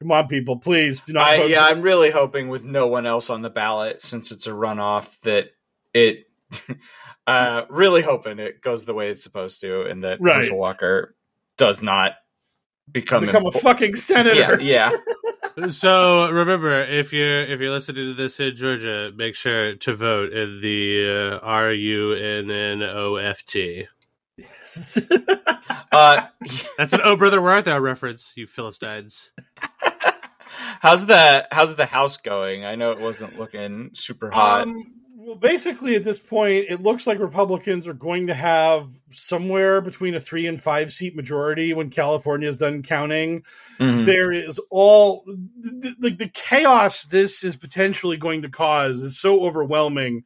Come on, people, please do not. I, yeah, I'm really hoping with no one else on the ballot, since it's a runoff, that it. uh, really hoping it goes the way it's supposed to, and that right. Herschel Walker does not become become impo- a fucking senator. Yeah. yeah. so remember, if you're if you're listening to this in Georgia, make sure to vote in the uh, R U N N O F T. uh, That's an Oh Brother Where Art Thou reference, you Philistines. How's the how's the house going? I know it wasn't looking super hot. Um, well, basically, at this point, it looks like Republicans are going to have somewhere between a three and five seat majority when California is done counting. Mm-hmm. There is all the, the, the, chaos this is potentially going to cause is so overwhelming.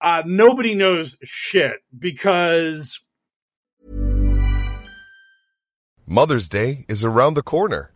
Uh, nobody knows shit because Mother's Day is around the corner.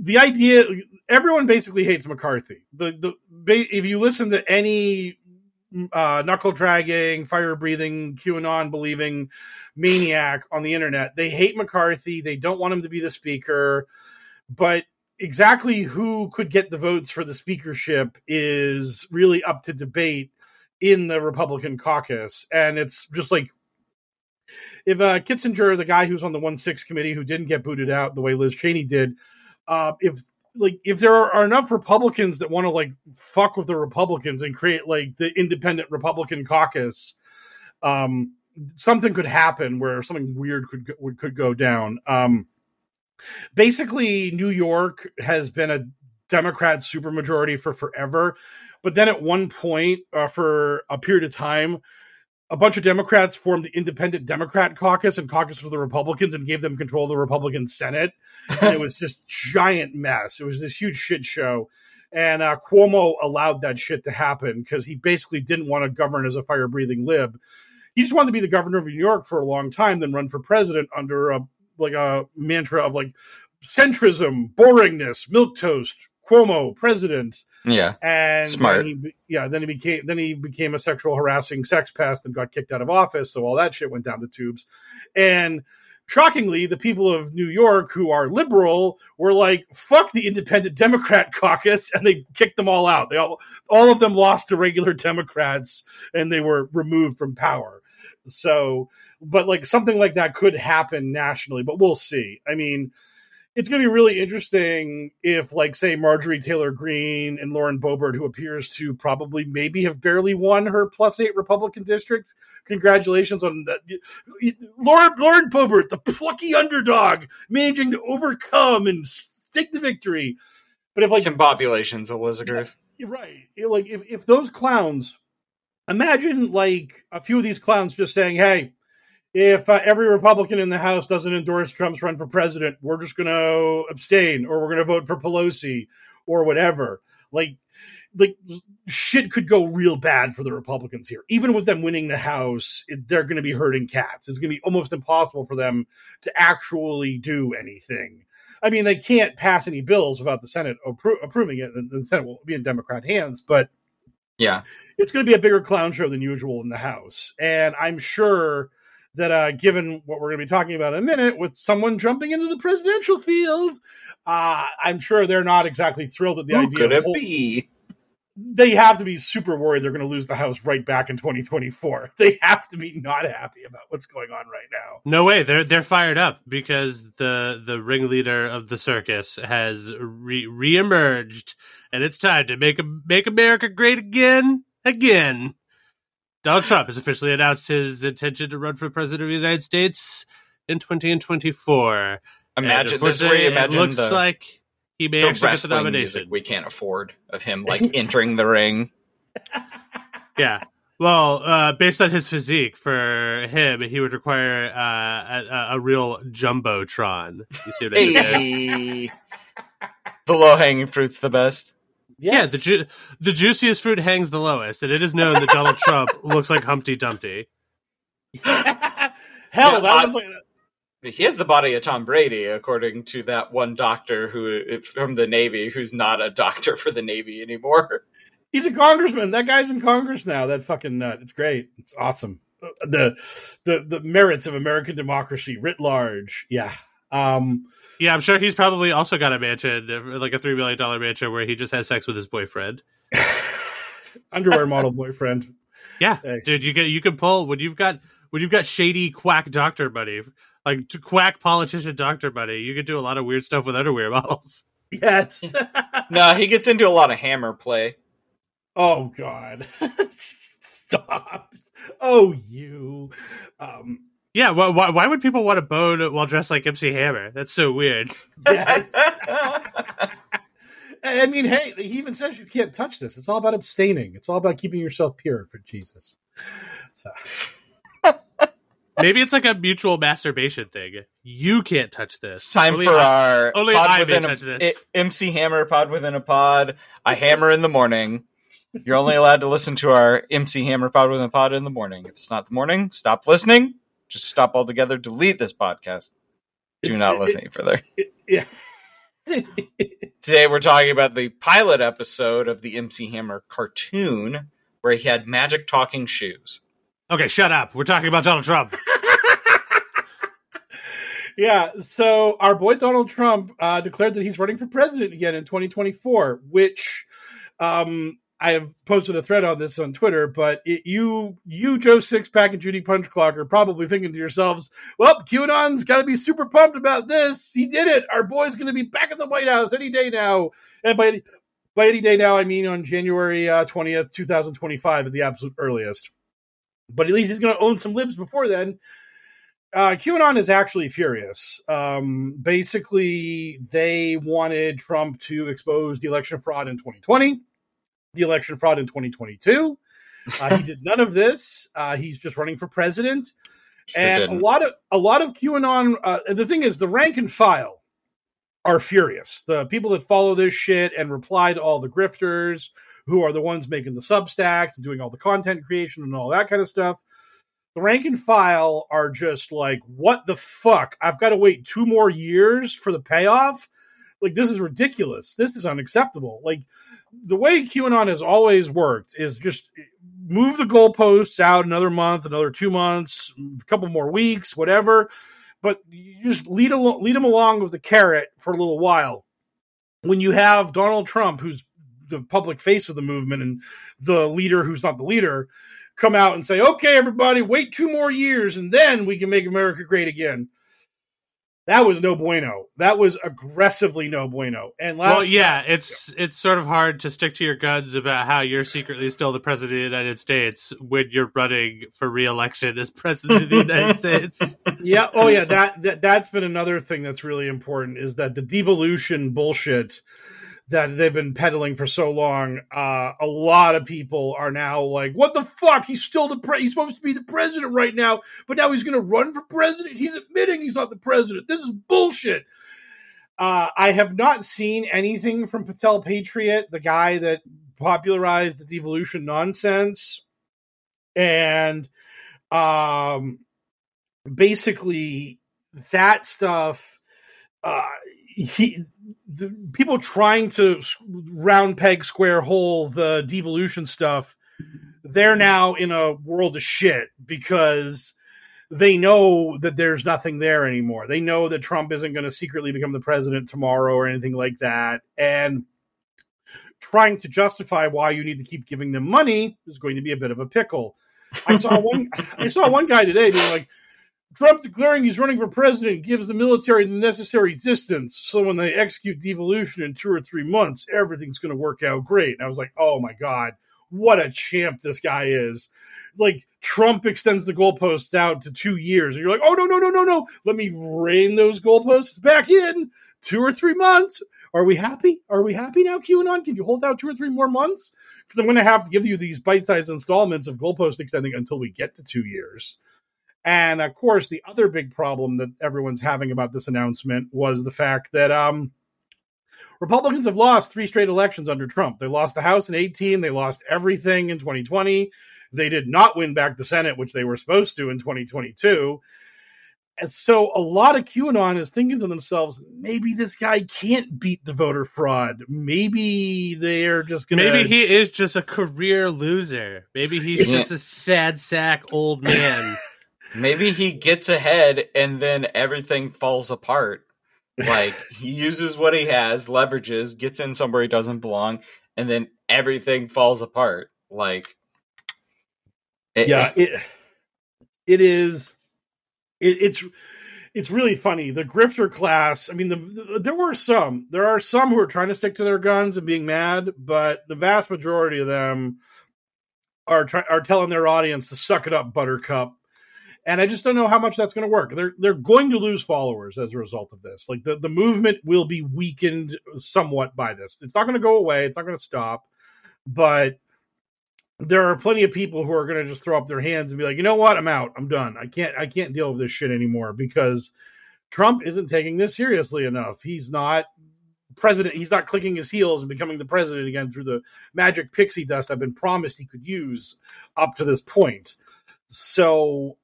The idea everyone basically hates McCarthy. The the if you listen to any uh, knuckle dragging, fire breathing, QAnon believing maniac on the internet, they hate McCarthy. They don't want him to be the speaker, but exactly who could get the votes for the speakership is really up to debate in the Republican caucus, and it's just like if uh, Kinzinger, the guy who's on the one six committee who didn't get booted out the way Liz Cheney did, uh, if like if there are enough Republicans that want to like fuck with the Republicans and create like the independent Republican caucus, um, something could happen where something weird could go, could go down. Um, basically, New York has been a Democrat supermajority for forever, but then at one point, uh, for a period of time, a bunch of Democrats formed the Independent Democrat Caucus and caucus for the Republicans and gave them control of the Republican Senate. and it was just giant mess. It was this huge shit show. And uh, Cuomo allowed that shit to happen because he basically didn't want to govern as a fire breathing lib. He just wanted to be the governor of New York for a long time, then run for president under a like a mantra of like centrism, boringness, milk toast, Cuomo, president. Yeah. And Smart. then he, yeah, then he became then he became a sexual harassing sex pest and got kicked out of office. So all that shit went down the tubes. And shockingly, the people of New York who are liberal were like, fuck the independent Democrat caucus, and they kicked them all out. They all all of them lost to regular Democrats and they were removed from power. So but like something like that could happen nationally, but we'll see. I mean, it's going to be really interesting if, like, say, Marjorie Taylor Greene and Lauren Boebert, who appears to probably maybe have barely won her plus eight Republican districts. Congratulations on that, Lauren Lauren Boebert, the plucky underdog, managing to overcome and stick the victory. But if like Combobulations, Elizabeth. you're right, like if if those clowns, imagine like a few of these clowns just saying, "Hey." If uh, every Republican in the House doesn't endorse Trump's run for president, we're just going to abstain, or we're going to vote for Pelosi, or whatever. Like, like shit could go real bad for the Republicans here. Even with them winning the House, it, they're going to be hurting cats. It's going to be almost impossible for them to actually do anything. I mean, they can't pass any bills without the Senate appro- approving it, and the Senate will be in Democrat hands. But Yeah. it's going to be a bigger clown show than usual in the House. And I'm sure that, uh, given what we're going to be talking about in a minute, with someone jumping into the presidential field, uh, I'm sure they're not exactly thrilled at the Who idea. could of it hol- be? They have to be super worried they're going to lose the House right back in 2024. They have to be not happy about what's going on right now. No way, they're they're fired up because the the ringleader of the circus has re reemerged, and it's time to make make America great again, again. Donald Trump has officially announced his intention to run for president of the United States in 2024. And Imagine this you it- imagine it looks the, like he may the actually get the nomination. we can't afford of him like entering the ring. Yeah. Well, uh, based on his physique, for him, he would require uh, a, a real jumbotron. You see what I mean? The low hanging fruit's the best. Yeah, the ju- the juiciest fruit hangs the lowest, and it is known that Donald Trump looks like Humpty Dumpty. Hell, Yeah, that I- was like He has the body of Tom Brady, according to that one doctor who from the Navy, who's not a doctor for the Navy anymore. he's a congressman. That guy's in Congress now. That fucking nut. It's great. It's awesome. The the the merits of American democracy writ large. Yeah. Um Yeah, I'm sure he's probably also got a mansion, like a three million dollar mansion, where he just has sex with his boyfriend. underwear model boyfriend. Yeah, Hey. dude, you can you can pull when you've got when you've got shady quack doctor money, like quack politician doctor money, you can do a lot of weird stuff with underwear models. Yes. no, he gets into a lot of hammer play. Oh God. Stop. Oh you. Um yeah, why, why, why would people want to bone while dressed like MC Hammer? That's so weird. Yes. I mean, hey, he even says you can't touch this. It's all about abstaining. It's all about keeping yourself pure for Jesus. So. Maybe it's like a mutual masturbation thing. You can't touch this. It's time only for I, our only pod I within may touch a, this. MC Hammer pod within a pod. I hammer in the morning. You're only allowed to listen to our MC Hammer pod within a pod in the morning. If it's not the morning, stop listening. Just stop altogether. Delete this podcast. Do not listen any further. Yeah. Today we're talking about the pilot episode of the MC Hammer cartoon where he had magic talking shoes. Okay, shut up. We're talking about Donald Trump. yeah, so our boy Donald Trump uh, declared that he's running for president again in 2024, which um, I have posted a thread on this on Twitter, but it, you, you, Joe Sixpack and Judy Punchclock are probably thinking to yourselves, "Well, QAnon's got to be super pumped about this. He did it. Our boy's going to be back in the White House any day now." And by by any day now, I mean on January uh, twentieth, uh, two thousand twenty-five, at the absolute earliest. But at least he's going to own some libs before then. Uh, QAnon is actually furious. Um, basically, they wanted Trump to expose the election fraud in 2020 the election fraud in 2022. Uh, he did none of this. Uh, he's just running for president. Sure and didn't. a lot of a lot of QAnon. Uh, the thing is, the rank and file are furious. The people that follow this shit and reply to all the grifters, who are the ones making the Substacks and doing all the content creation and all that kind of stuff. The rank and file are just like, what the fuck? I've got to wait two more years for the payoff like this is ridiculous. This is unacceptable. Like the way QAnon has always worked is just move the goalposts out another month, another two months, a couple more weeks, whatever. But you just lead al- lead them along with the carrot for a little while. When you have Donald Trump, who's the public face of the movement and the leader who's not the leader, come out and say, "Okay, everybody, wait two more years, and then we can make America great again." That was no bueno. That was aggressively no bueno. And last well, yeah, it's it's sort of hard to stick to your guns about how you're secretly still the president of the United States when you're running for reelection as president of the United States. Yeah. Oh, yeah. That, that that's been another thing that's really important is that the devolution bullshit that they've been peddling for so long, uh, a lot of people are now like, "What the fuck? He's still the pre- he's supposed to be the president right now, but now he's going to run for president. He's admitting he's not the president. This is bullshit." Uh, I have not seen anything from Patel Patriot, the guy that popularized the devolution nonsense, and um, basically that stuff. Uh, he the people trying to round peg square hole the devolution stuff they're now in a world of shit because they know that there's nothing there anymore. They know that Trump isn't going to secretly become the president tomorrow or anything like that. And trying to justify why you need to keep giving them money is going to be a bit of a pickle. I saw one I saw one guy today being like, Trump declaring he's running for president gives the military the necessary distance so when they execute devolution in two or three months, everything's going to work out great. And I was like, oh my God, what a champ this guy is. Like, Trump extends the goalposts out to two years. And you're like, oh, no, no, no, no, no. Let me rein those goalposts back in two or three months. Are we happy? Are we happy now, QAnon? Can you hold out two or three more months? Because I'm going to have to give you these bite sized installments of goalpost extending until we get to two years. And of course, the other big problem that everyone's having about this announcement was the fact that um, Republicans have lost three straight elections under Trump. They lost the House in 18, they lost everything in 2020. They did not win back the Senate, which they were supposed to in 2022. And so a lot of QAnon is thinking to themselves, maybe this guy can't beat the voter fraud. Maybe they're just going to. Maybe he is just a career loser. Maybe he's just a sad sack old man. Maybe he gets ahead and then everything falls apart. Like he uses what he has, leverages, gets in somewhere he doesn't belong, and then everything falls apart. Like it, yeah, it, it is it, it's it's really funny. The grifter class. I mean, the, the, there were some. There are some who are trying to stick to their guns and being mad, but the vast majority of them are try, are telling their audience to suck it up, Buttercup. And I just don't know how much that's going to work. They're they're going to lose followers as a result of this. Like the, the movement will be weakened somewhat by this. It's not going to go away. It's not going to stop. But there are plenty of people who are going to just throw up their hands and be like, you know what, I'm out, I'm done. I can't, I can't deal with this shit anymore because Trump isn't taking this seriously enough. He's not president. He's not clicking his heels and becoming the president again through the magic pixie dust I've been promised he could use up to this point. So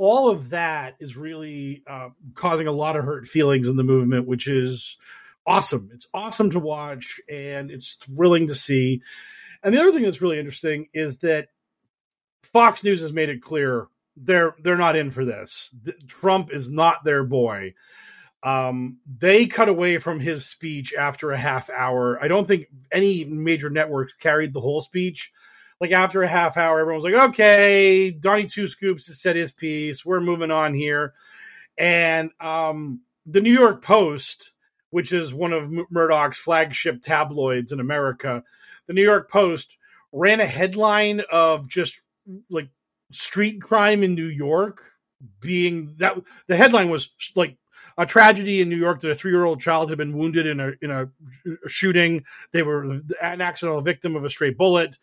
all of that is really uh, causing a lot of hurt feelings in the movement, which is awesome. It's awesome to watch and it's thrilling to see. And the other thing that's really interesting is that Fox News has made it clear they're they're not in for this. Trump is not their boy. Um, they cut away from his speech after a half hour. I don't think any major networks carried the whole speech. Like after a half hour, everyone was like, "Okay, Donnie Two Scoops has said his piece. We're moving on here." And um, the New York Post, which is one of Murdoch's flagship tabloids in America, the New York Post ran a headline of just like street crime in New York being that the headline was like a tragedy in New York that a three year old child had been wounded in a in a shooting. They were an accidental victim of a stray bullet.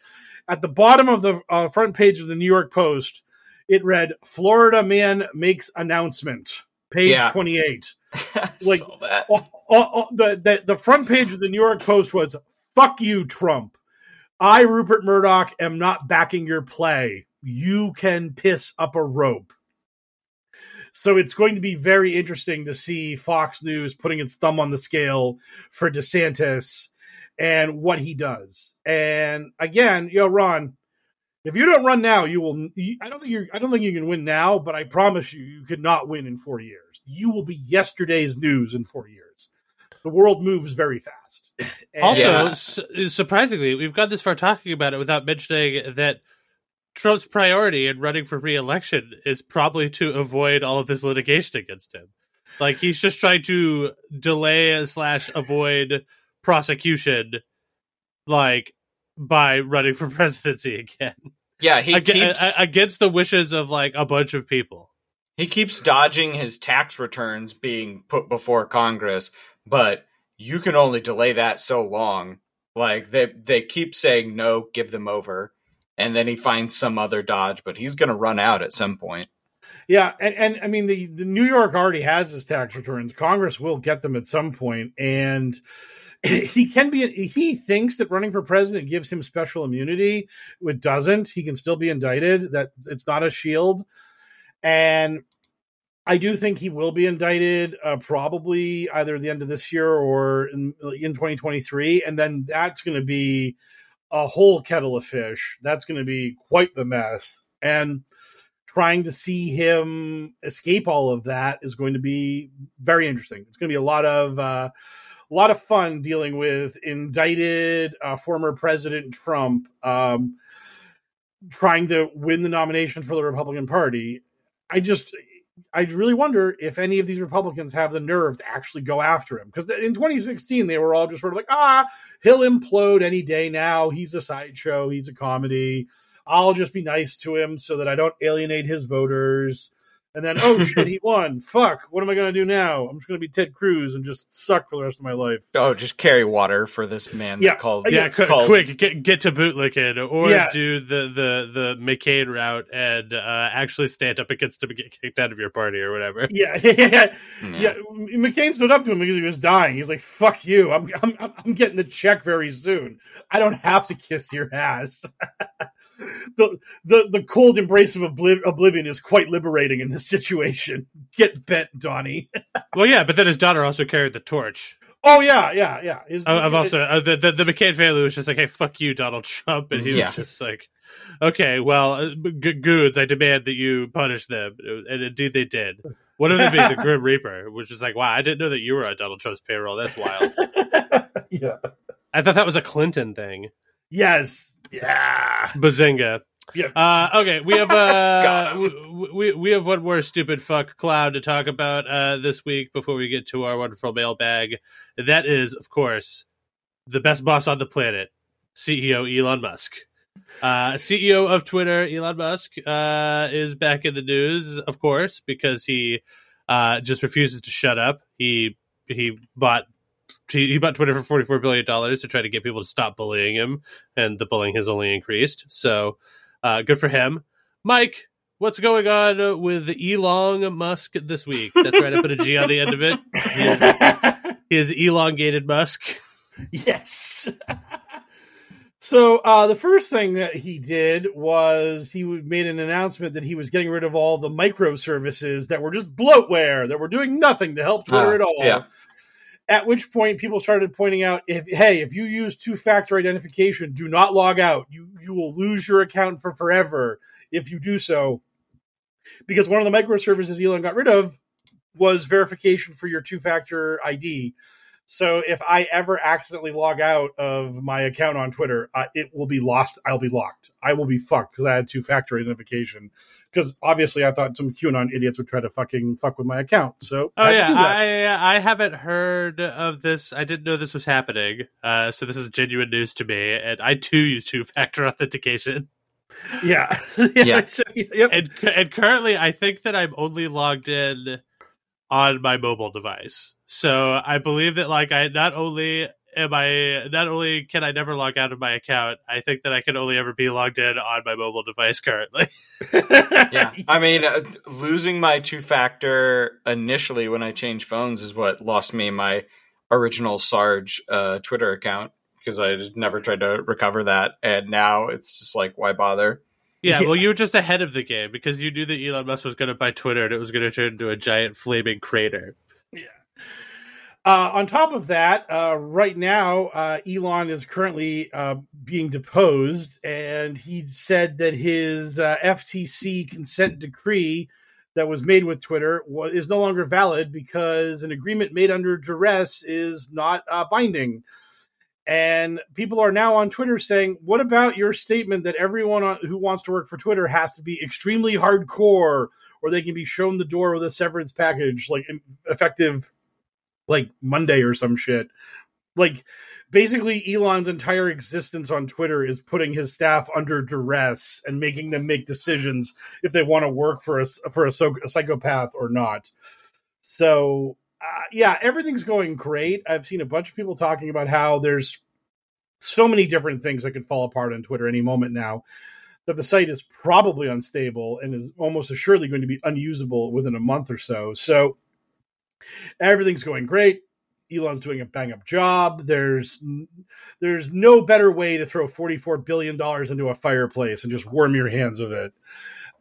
At the bottom of the uh, front page of the New York Post, it read "Florida man makes announcement." Page yeah. twenty eight. like uh, uh, the, the the front page of the New York Post was "Fuck you, Trump." I, Rupert Murdoch, am not backing your play. You can piss up a rope. So it's going to be very interesting to see Fox News putting its thumb on the scale for DeSantis and what he does. And again, yo, Ron, if you don't run now, you will. I don't think you. I don't think you can win now, but I promise you, you could not win in four years. You will be yesterday's news in four years the world moves very fast. also, yeah. su- surprisingly, we've got this far talking about it without mentioning that Trump's priority in running for re-election is probably to avoid all of this litigation against him. Like he's just trying to delay slash avoid prosecution, like by running for presidency again. Yeah, he keeps against the wishes of like a bunch of people. He keeps dodging his tax returns being put before Congress but you can only delay that so long. Like they they keep saying no, give them over, and then he finds some other dodge, but he's going to run out at some point. Yeah, and, and I mean the, the New York already has his tax returns. Congress will get them at some point, and he can be. He thinks that running for president gives him special immunity. It doesn't. He can still be indicted. That it's not a shield, and I do think he will be indicted, uh, probably either the end of this year or in, in 2023, and then that's going to be a whole kettle of fish. That's going to be quite the mess, and trying to see him escape all of that is going to be very interesting. It's going to be a lot of uh, a lot of fun dealing with indicted uh, former President Trump. Um, trying to win the nomination for the Republican Party. I just I really wonder if any of these Republicans have the nerve to actually go after him. Because in 2016, they were all just sort of like, ah, he'll implode any day now. He's a sideshow. He's a comedy. I'll just be nice to him so that I don't alienate his voters and then oh shit, he won. Fuck, what am I gonna do now? I'm just gonna be Ted Cruz and just suck for the rest of my life. Oh, just carry water for this man. Yeah, called yeah, c- called, quick, get get to bootlicking, or Yeah. do the the the McCain route and uh, actually stand up against him and get kicked out of your party or whatever. Yeah, yeah, yeah. McCain stood up to him because he was dying. He's like, "Fuck you! I'm I'm I'm getting the check very soon. I don't have to kiss your ass." the the the cold embrace of obliv- oblivion is quite liberating in this situation. Get bent, Donnie. well, yeah, but then his daughter also carried the torch. Oh yeah, yeah, yeah. His, I've also uh, the, the the McCain family was just like, "Hey, fuck you, Donald Trump," and he was Yeah. just like, "Okay, well, uh, g- goods, I demand that you punish them," and indeed they did. One of them being the Grim Reaper, which is like, "Wow, I didn't know that you were on Donald Trump's payroll. That's wild." yeah. I thought that was a Clinton thing. Yes. Yeah. Bazinga. Yeah. Uh, okay, we have uh, we, we have one more stupid fuck cloud to talk about uh, this week before we get to our wonderful mailbag. That is, of course, the best boss on the planet, CEO Elon Musk. Uh, CEO of Twitter, Elon Musk, uh, is back in the news, of course, because he uh, just refuses to shut up. He he bought he, he bought Twitter for forty four billion dollars to try to get people to stop bullying him, and the bullying has only increased. So, uh, good for him, Mike. What's going on with Elon Musk this week? That's right. I put a G on the end of it. He is, he is elongated Musk. Yes. so uh, the first thing that he did was he made an announcement that he was getting rid of all the microservices that were just bloatware that were doing nothing to help Twitter Ah, at all. yeah. At which point, people started pointing out, if hey, if you use two-factor identification, do not log out. You you will lose your account for forever if you do so. Because one of the microservices Elon got rid of was verification for your two-factor ID. So if I ever accidentally log out of my account on Twitter, uh, it will be lost. I'll be locked. I will be fucked because I had two-factor identification. Because obviously, I thought some QAnon idiots would try to fucking fuck with my account. So Oh I yeah. I I haven't heard of this. I didn't know this was happening. Uh, so this is genuine news to me, and I too use two factor authentication. yeah, Yeah. so, yep. And and currently, I think that I'm only logged in on my mobile device. So I believe that like I not only am I not only can I never log out of my account, I think that I can only ever be logged in on my mobile device currently. yeah. I mean, uh, losing my two factor initially when I changed phones is what lost me my original Sarge uh, Twitter account because I just never tried to recover that. And now it's just like, why bother? Yeah, well, you were just ahead of the game because you knew that Elon Musk was going to buy Twitter and it was going to turn into a giant flaming crater. Uh, on top of that, uh, right now, uh, Elon is currently uh, being deposed, and he said that his uh, FTC consent decree that was made with Twitter wa- is no longer valid because an agreement made under duress is not binding. And people are now on Twitter saying, "What about your statement that everyone on, who wants to work for Twitter has to be extremely hardcore, or they can be shown the door with a severance package, like effective like Monday or some shit. Like basically Elon's entire existence on Twitter is putting his staff under duress and making them make decisions if they want to work for a for a, a psychopath or not. So uh, yeah, everything's going great. I've seen a bunch of people talking about how there's so many different things that could fall apart on Twitter any moment now that the site is probably unstable and is almost assuredly going to be unusable within a month or so. So everything's going great. Elon's doing a bang up job. There's there's no better way to throw forty four billion dollars into a fireplace and just warm your hands with it.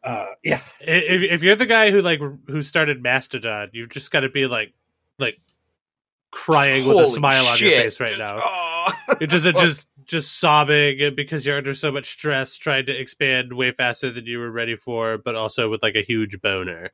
Uh, yeah, If, if you're the guy who like who started Mastodon, you've just got to be like like crying with a Holy smile on your face right Just- now. oh. You're just just just sobbing because you're under so much stress trying to expand way faster than you were ready for, but also with like a huge boner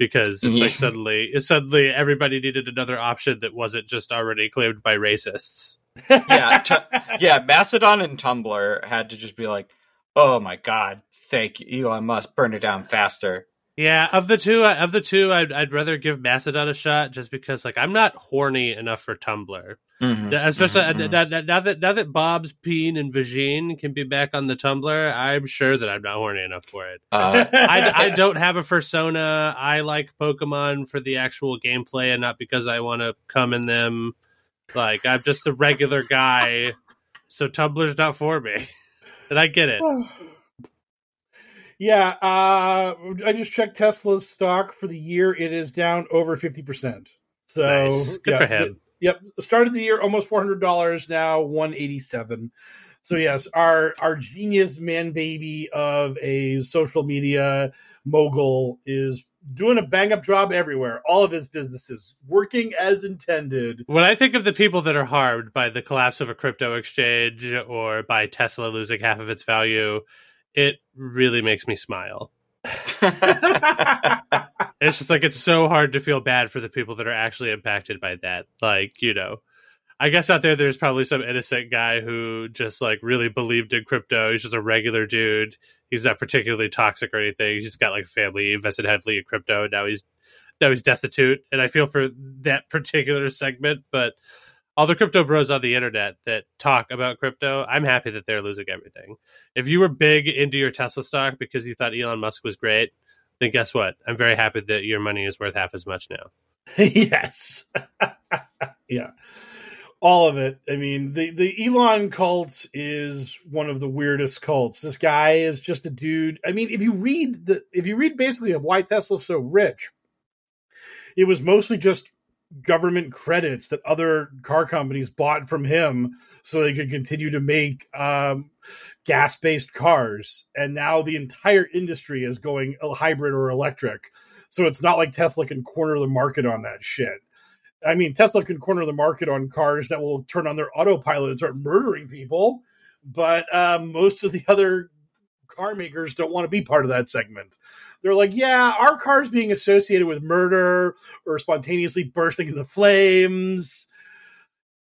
because it's Yeah. like suddenly suddenly everybody needed another option that wasn't just already claimed by racists. yeah, t- yeah. Mastodon and Tumblr had to just be like, "Oh my god, thank you, Elon Musk, burn it down faster." Yeah, of the two, of the two, I'd, I'd rather give Mastodon a shot just because, like, I'm not horny enough for Tumblr. Mhm. Especially Mhm, mhm. now, now- now that now that Bob's Peen and Vagine can be back on the Tumblr, I'm sure that I'm not horny enough for it. Uh, I, I don't have a persona. I like Pokemon for the actual gameplay and not because I want to come in them. Like I'm just a regular guy, so Tumblr's not for me, and I get it. yeah. Uh, I just checked Tesla's stock for the year. It is down over fifty percent. So Nice. Good yeah, for him. Yep, started the year almost four hundred dollars. Now one eighty seven. So yes, our our genius man baby of a social media mogul is doing a bang up job everywhere. All of his businesses working as intended. When I think of the people that are harmed by the collapse of a crypto exchange or by Tesla losing half of its value, it really makes me smile. It's just like it's so hard to feel bad for the people that are actually impacted by that. Like, you know, I guess out there, there's probably some innocent guy who just like really believed in crypto. He's just a regular dude. He's not particularly toxic or anything. He's just got like a family invested heavily in crypto. And now he's now he's destitute. And I feel for that particular segment, but all the crypto bros on the internet that talk about crypto, I'm happy that they're losing everything. If you were big into your Tesla stock because you thought Elon Musk was great, then guess what? I'm very happy that your money is worth half as much now. yes. yeah. All of it. I mean, the, the Elon cult is one of the weirdest cults. This guy is just a dude. I mean, if you read the if you read basically of why Tesla's so rich, it was mostly just government credits that other car companies bought from him so they could continue to make um, gas based cars. And now the entire industry is going hybrid or electric. So it's not like Tesla can corner the market on that shit. I mean, Tesla can corner the market on cars that will turn on their autopilot and start murdering people, but um, most of the other car makers don't want to be part of that segment. They're like, yeah, our cars being associated with murder or spontaneously bursting into flames.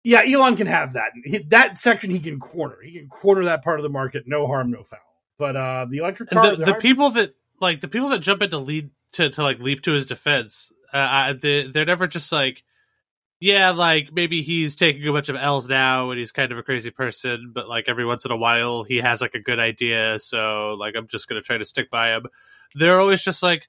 Yeah, Elon can have that. That section he can corner. He can corner that part of the market. No harm, no foul. But uh, the electric car, the, the, the people that like the people that jump into lead to, to like leap to his defense, uh, they, they're never just like, yeah, like maybe he's taking a bunch of L's now and he's kind of a crazy person, but like every once in a while he has like a good idea, so like I'm just gonna try to stick by him. They're always just like,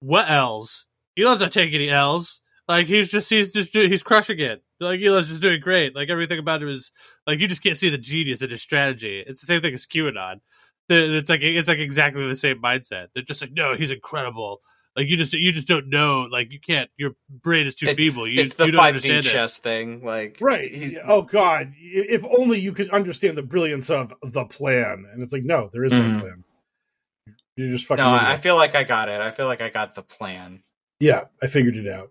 what L's? Elon's not taking any L's. Like he's just he's just he's crushing it. Like Elon's just doing great. Like everything about him is like you just can't see the genius in his strategy. It's the same thing as QAnon. It's like it's like exactly the same mindset. They're just like, no, he's incredible. Like you just you just don't know. Like you can't. Your brain is too it's, feeble. You, it's the you five D chess it. thing. Like right. He's, oh God! If only you could understand the brilliance of the plan. And it's like, no, there is mm-hmm. no plan. You're just fucking. No, idiots. I feel like I got it. I feel like I got the plan. Yeah, I figured it out.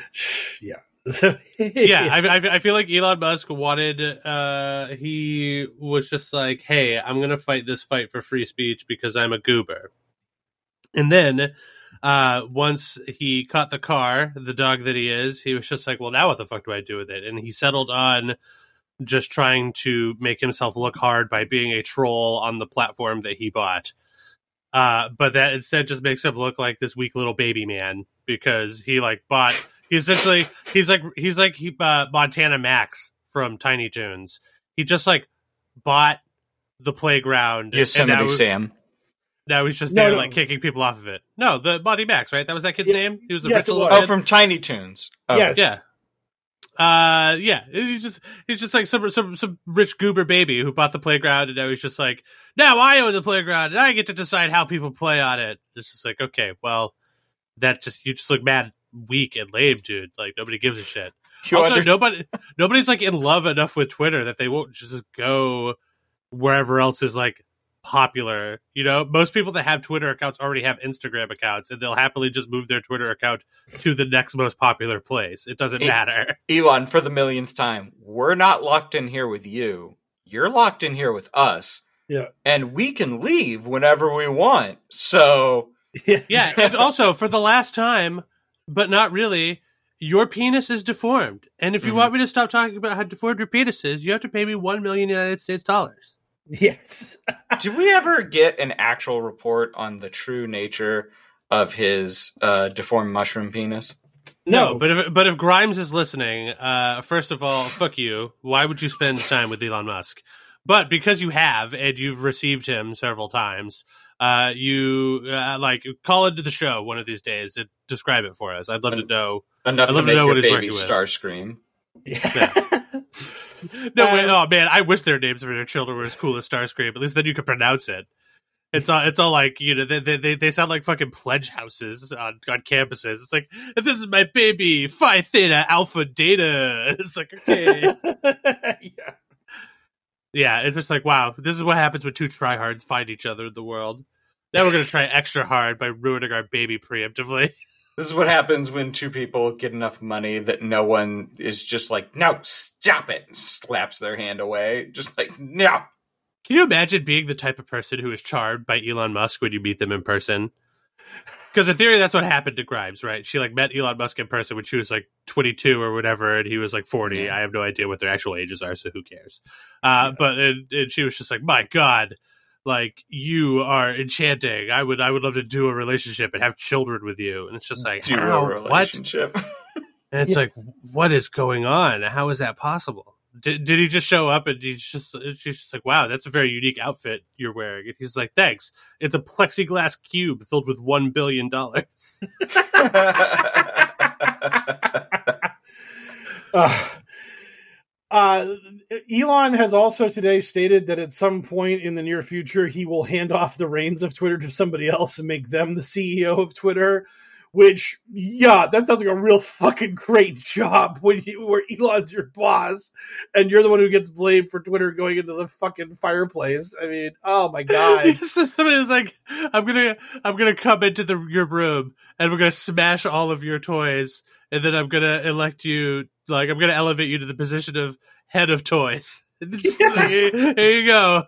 yeah. yeah, I, I, feel like Elon Musk wanted. Uh, he was just like, "Hey, I'm gonna fight this fight for free speech because I'm a goober," and then uh, once he caught the car, the dog that he is, he was just like, well, now what the fuck do I do with it? And he settled on just trying to make himself look hard by being a troll on the platform that he bought. Uh, but that instead just makes him look like this weak little baby man because he like bought. He essentially he's like he's like he uh, Montana Max from Tiny Toons. He just like bought the playground. Yosemite Sam. Now he's just no, there, no. like kicking people off of it. No, the Monty Max, right? That was that kid's yeah. name. He was the yes, rich little Oh, from Tiny Toons. Oh. Yes. Yeah. Uh, yeah. He's just he's just like some some some rich goober baby who bought the playground, and now he's just like, now I own the playground, and I get to decide how people play on it. It's just like, okay, well, that just you just look mad weak and lame, dude. Like nobody gives a shit. You also, under- nobody nobody's like in love enough with Twitter that they won't just go wherever else is like popular. You know, most people that have Twitter accounts already have Instagram accounts, and they'll happily just move their Twitter account to the next most popular place. It doesn't matter. Elon, for the millionth time, we're not locked in here with you. You're locked in here with us. Yeah. And we can leave whenever we want. So. yeah. And also, for the last time, but not really, your penis is deformed. And if you mm-hmm. want me to stop talking about how deformed your penis is, you have to pay me 1 million United States dollars. Yes. Did we ever get an actual report on the true nature of his uh, deformed mushroom penis? No, no, but if but if Grimes is listening, uh, first of all, fuck you. Why would you spend time with Elon Musk? But because you have and you've received him several times, uh, you uh, like call into the show one of these days and describe it for us. I'd love to know enough I'd love to, to know what baby Starscream. Yeah. no um, Oh man, I wish their names for their children were as cool as Starscream. At least then you could pronounce it. It's all it's all like you know they they they sound like fucking pledge houses on on campuses. It's like this is my baby Phi Theta Alpha Data. It's like okay, yeah, yeah. It's just like wow, this is what happens when two tryhards find each other in the world. Now we're gonna try extra hard by ruining our baby preemptively. This is what happens when two people get enough money that no one is just like, no, stop it, and slaps their hand away. Just like, no. Can you imagine being the type of person who is charmed by Elon Musk when you meet them in person? Because in theory, that's what happened to Grimes, right? She like met Elon Musk in person when she was like 22 or whatever, and he was like 40. Yeah. I have no idea what their actual ages are, so who cares? Uh, But and, and she was just like, "My God, like you are enchanting. I would, I would love to do a relationship and have children with you." And it's just like, Do how? a What? relationship. And it's like, what is going on? How is that possible? Did, did he just show up and he's just she's just like, wow, that's a very unique outfit you're wearing? And he's like, thanks. It's a plexiglass cube filled with one billion dollars. Uh, uh, Elon has also today stated that at some point in the near future he will hand off the reins of Twitter to somebody else and make them the CEO of Twitter. Which, yeah, that sounds like a real fucking great job when you where Elon's your boss and you're the one who gets blamed for Twitter going into the fucking fireplace. I mean, oh my god. so somebody was like, I'm gonna I'm gonna come into the your room and we're gonna smash all of your toys and then I'm gonna elect you like I'm gonna elevate you to the position of head of toys. And just like, here, here you go.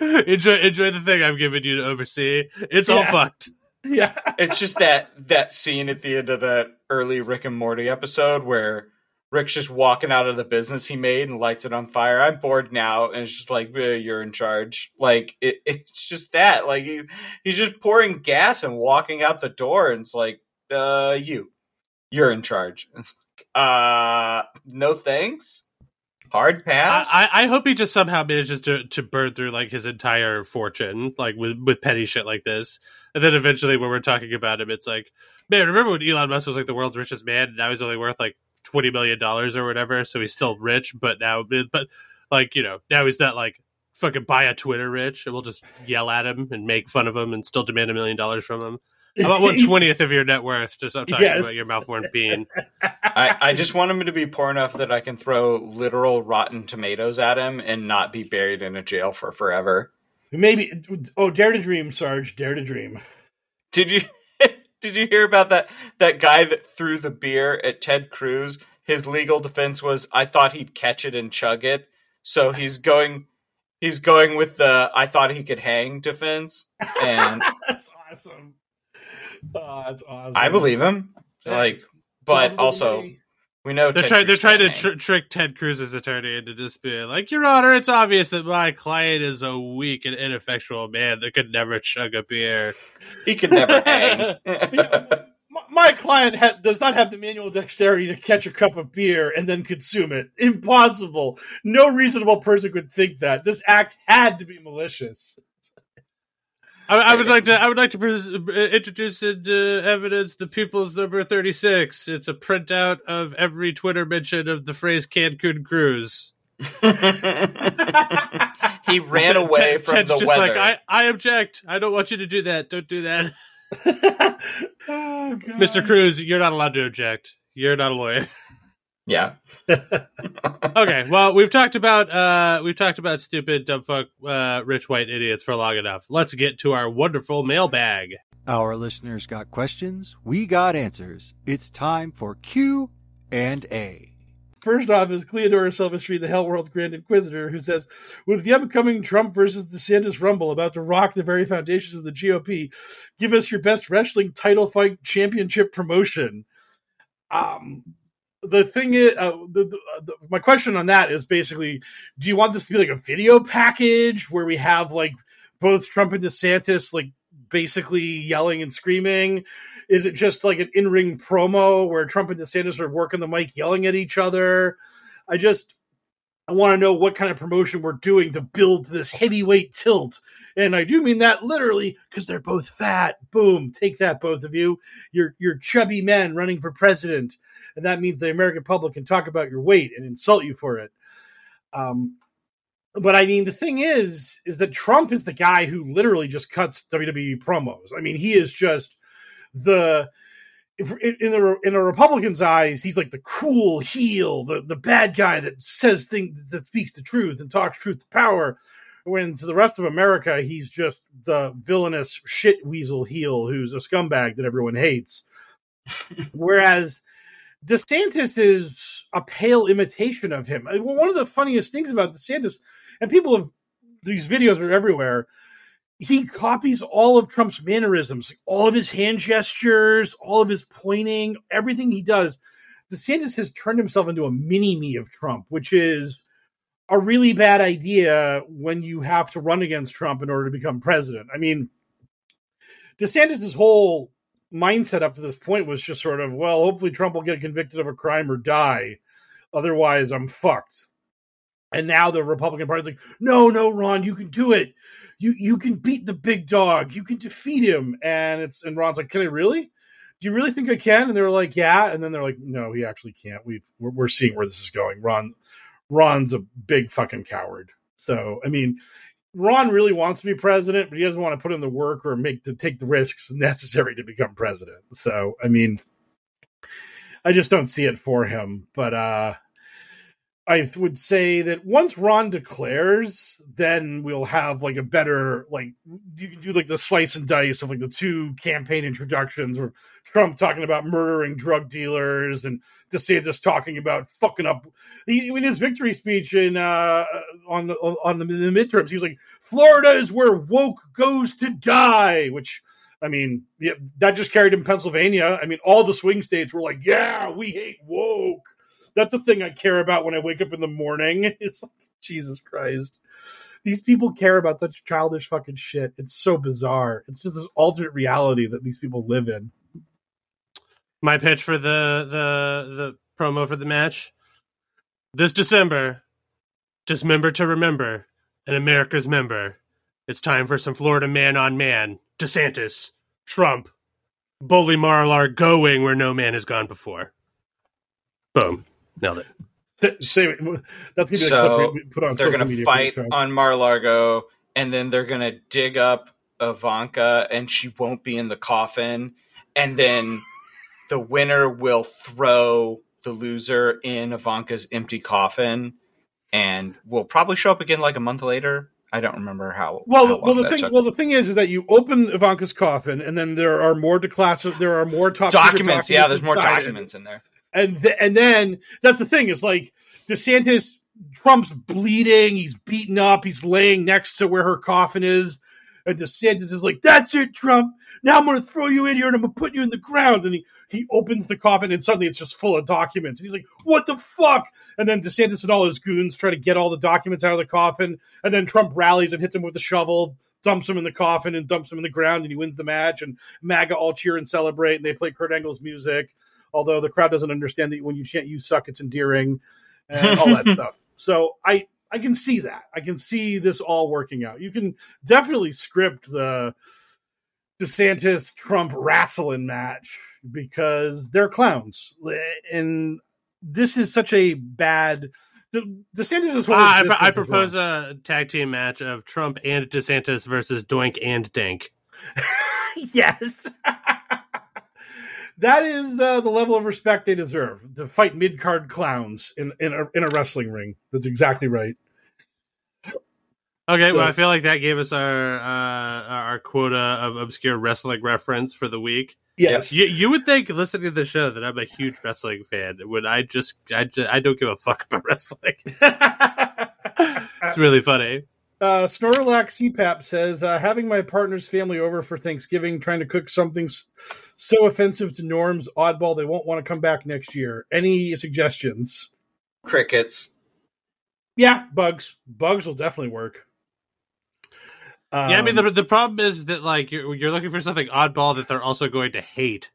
Enjoy enjoy the thing I'm giving you to oversee. It's all fucked. yeah. it's just that that scene at the end of that early Rick and Morty episode where Rick's just walking out of the business he made and lights it on fire. I'm bored now, and it's just like "Eh, you're in charge. Like it, it's just that. Like he, he's just pouring gas and walking out the door, and it's like, uh, you, you're in charge. Uh, no thanks. Hard pass. I, I I hope he just somehow manages to to burn through like his entire fortune, like with with petty shit like this, and then eventually when we're talking about him, it's like, man, remember when Elon Musk was like the world's richest man, and now he's only worth like twenty million dollars or whatever, so he's still rich, but now, but like you know, now he's not like fucking buy a Twitter rich, and we'll just yell at him and make fun of him and still demand a million dollars from him. How about one twentieth of your net worth? Just stop talking Yes. about your malformed bean. I, I just want him to be poor enough that I can throw literal rotten tomatoes at him and not be buried in a jail for forever. Maybe oh dare to dream, Sarge, dare to dream. Did you did you hear about that that guy that threw the beer at Ted Cruz? His legal defense was I thought he'd catch it and chug it. So he's going he's going with the I thought he could hang defense and that's awesome. Oh, that's awesome. I believe him. Like but also we know They're Ted trying. They're trying to tr- trick Ted Cruz's attorney into just being like, "Your Honor, it's obvious that my client is a weak and ineffectual man that could never chug a beer." he could never hang. My- My client ha- does not have the manual dexterity to catch a cup of beer and then consume it. Impossible. No reasonable person could think that. This act had to be malicious. I, I would like to. I would like to pres- uh, introduce into evidence the People's Number Thirty Six. It's a printout of every Twitter mention of the phrase Cancun cruise. he ran Ted- away Ted- from Ted's the just weather. like, I, I object. I don't want you to do that. Don't do that, oh. Mr. Cruz. You're not allowed to object. You're not a lawyer. yeah. okay, well, we've talked about uh we've talked about stupid dumb fuck uh rich white idiots for long enough. Let's get to our wonderful mailbag. Our listeners got questions, we got answers. It's time for Q and A. First off is Cleodora Silvestri, the Hell World Grand Inquisitor, who says, with the upcoming Trump versus the DeSantis Rumble about to rock the very foundations of the GOP, give us your best wrestling title fight championship promotion. Um, the thing is, uh, the, the, the, my question on that is basically, do you want this to be like a video package where we have like both Trump and DeSantis like basically yelling and screaming? Is it just like an in ring promo where Trump and DeSantis are working the mic, yelling at each other? I just I want to know what kind of promotion we're doing to build this heavyweight tilt. And I do mean that literally because they're both fat. Boom, take that, both of you. You're you're chubby men running for president, and that means the American public can talk about your weight and insult you for it. Um, but I mean, the thing is, is that Trump is the guy who literally just cuts WWE promos. I mean, he is just the if, in the in a Republican's eyes, he's like the cool heel, the the bad guy that says things that speaks the truth and talks truth to power. When to the rest of America, he's just the villainous shit weasel heel who's a scumbag that everyone hates. Whereas DeSantis is a pale imitation of him. Uh, one of the funniest things about DeSantis, and people have these videos are everywhere. he copies all of Trump's mannerisms, all of his hand gestures, all of his pointing, everything he does. DeSantis has turned himself into a mini me of Trump, which is a really bad idea when you have to run against Trump in order to become president. I mean, DeSantis' whole mindset up to this point was just sort of, well, hopefully Trump will get convicted of a crime or die. Otherwise, I'm fucked. And now the Republican Party's like, no, no, Ron, you can do it. You you can beat the big dog. You can defeat him. And it's and Ron's like, can I really? Do you really think I can? And they're like, yeah. And then they're like, no, he actually can't. We we're, we're seeing where this is going. Ron Ron's a big fucking coward. So I mean, Ron really wants to be president, but he doesn't want to put in the work or make to take the risks necessary to become president. So I mean, I just don't see it for him. But uh I would say that once Ron declares, then we'll have like a better like you can do like the slice and dice of like the two campaign introductions where Trump talking about murdering drug dealers and DeSantis talking about fucking up. In his victory speech in uh, on the, on the, the midterms, he was like, "Florida is where woke goes to die," which. I mean, yeah, that just carried in Pennsylvania. I mean, all the swing states were like, "Yeah, we hate woke." That's a thing I care about when I wake up in the morning. It's like, Jesus Christ. These people care about such childish fucking shit. It's so bizarre. It's just this alternate reality that these people live in. My pitch for the the the promo for the match this December. Dismember to remember, an America's member. It's time for some Florida man on man. DeSantis, Trump, Bully Marlar going where no man has gone before. Boom. Nailed it. Say, that's gonna so be put on they're going to fight on Mar-a-Lago, and then they're going to dig up Ivanka, and she won't be in the coffin, and then the winner will throw the loser in Ivanka's empty coffin, and will probably show up again like a month later. I don't remember how. Well, how well, the thing, took. well, the thing is, is that you open Ivanka's coffin, and then there are more declassified. There are more top documents. documents yeah, there's more documents it. in there and th- and then that's the thing is like DeSantis Trump's bleeding, he's beaten up, he's laying next to where her coffin is. And DeSantis is like, That's it, Trump. Now I'm gonna throw you in here and I'm gonna put you in the ground. And he, he opens the coffin and suddenly it's just full of documents. And he's like, What the fuck? And then DeSantis and all his goons try to get all the documents out of the coffin. And then Trump rallies and hits him with the shovel, dumps him in the coffin and dumps him in the ground, and he wins the match. And MAGA all cheer and celebrate, and they play Kurt Angle's music although the crowd doesn't understand that when you chant "you suck," it's endearing and all that stuff. So I I can see that. I can see this all working out. You can definitely script the DeSantis Trump wrestling match because they're clowns, and this is such a bad. DeSantis is. Uh, I, I propose well. a tag team match of Trump and DeSantis versus Doink and Dank. yes. that is the, the level of respect they deserve to fight mid card clowns in in a, in a wrestling ring. That's exactly right. Okay, so, well, I feel like that gave us our uh, our quota of obscure wrestling reference for the week. Yes, you, you would think listening to the show that I'm a huge wrestling fan. When I just I, just, I don't give a fuck about wrestling. it's really funny. Uh, Snorlax CPAP says, uh, having my partner's family over for Thanksgiving, trying to cook something so offensive to norms, oddball, they won't want to come back next year. Any suggestions? Crickets. Yeah, bugs. Bugs will definitely work. Um, yeah, I mean the the problem is that like you're you're looking for something oddball that they're also going to hate.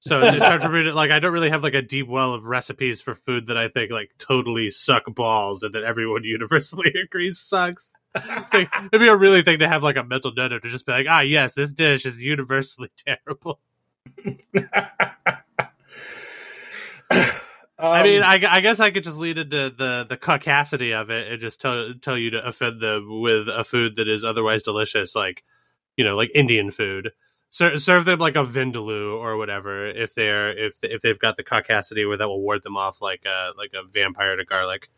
So it's hard for me to like. I don't really have like a deep well of recipes for food that I think like totally suck balls and that everyone universally agrees sucks. like, it'd be a really thing to have like a mental note to just be like, ah, yes, this dish is universally terrible. Um, I mean, I, I, guess I could just lead into the the caucasity of it and just tell tell you to offend them with a food that is otherwise delicious, like you know, like Indian food. Ser- serve them like a vindaloo or whatever if they're if if they've got the caucasity where that will ward them off like a like a vampire to garlic.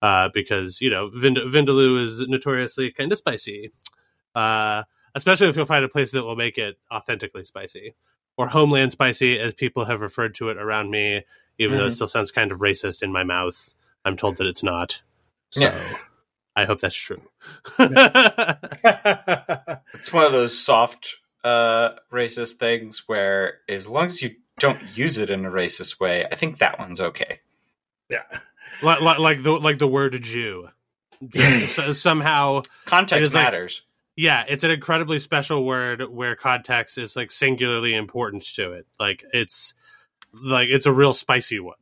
Uh, because you know Vind- vindaloo is notoriously kind of spicy, uh, especially if you'll find a place that will make it authentically spicy or homeland spicy, as people have referred to it around me even mm-hmm. though it mm-hmm. still sounds kind of racist in my mouth. I'm told that it's not. So yeah. I hope that's true. It's one of those soft uh, racist things where, as long as you don't use it in a racist way, I think that one's okay. yeah. like, like, like the like the word Jew. So- somehow, Context is like- matters. yeah, it's an incredibly special word where context is like singularly important to it. Like it's like it's a real spicy one,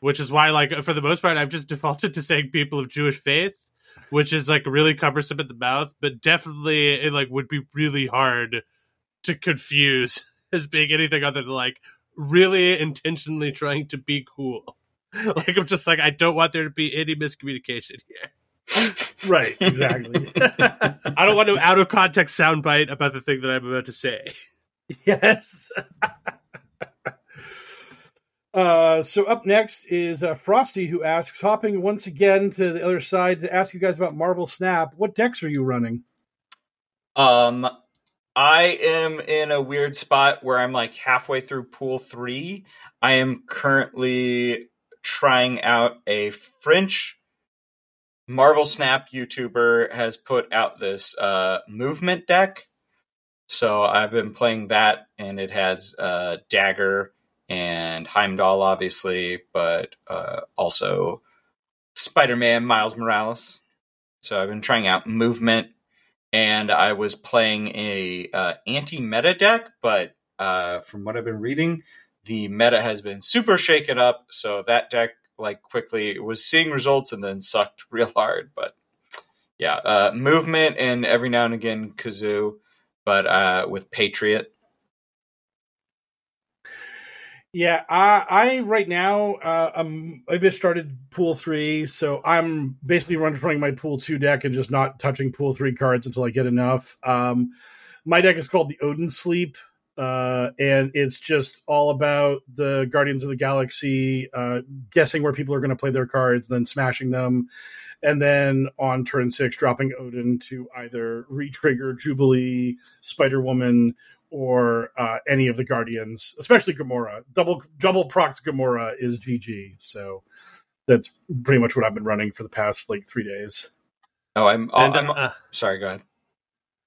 which is why like for the most part I've just defaulted to saying people of Jewish faith, which is like really cumbersome at the mouth, but definitely it like would be really hard to confuse as being anything other than like really intentionally trying to be cool. Like I'm just like I don't want there to be any miscommunication here. right. Exactly. I don't want no out of context soundbite about the thing that I'm about to say. yes. Uh, so up next is uh, Frosty, who asks, hopping once again to the other side to ask you guys about Marvel Snap. What decks are you running? Um, I am in a weird spot where I'm like halfway through pool three. I am currently trying out a French Marvel Snap YouTuber has put out this uh, movement deck. So I've been playing that, and it has uh, Dagger and Heimdall, obviously, but uh, also Spider Man, Miles Morales. So I've been trying out movement and I was playing a uh, anti-meta deck, but uh, from what I've been reading, the meta has been super shaken up. So that deck, like, quickly was seeing results and then sucked real hard. But yeah, uh, movement and every now and again kazoo, but uh, with Patriot. Yeah, I, I right now uh, I'm I just started pool three, so I'm basically running my pool two deck and just not touching pool three cards until I get enough. Um, my deck is called the Odin Sleep, uh, and it's just all about the Guardians of the Galaxy, uh, guessing where people are going to play their cards, then smashing them, and then on turn six dropping Odin to either re-trigger Jubilee, Spider Woman, or uh, any of the Guardians, especially Gamora. Double double procs Gamora is GG. So that's pretty much what I've been running for the past like three days. Oh, I'm. And, I'm uh, sorry. Go ahead.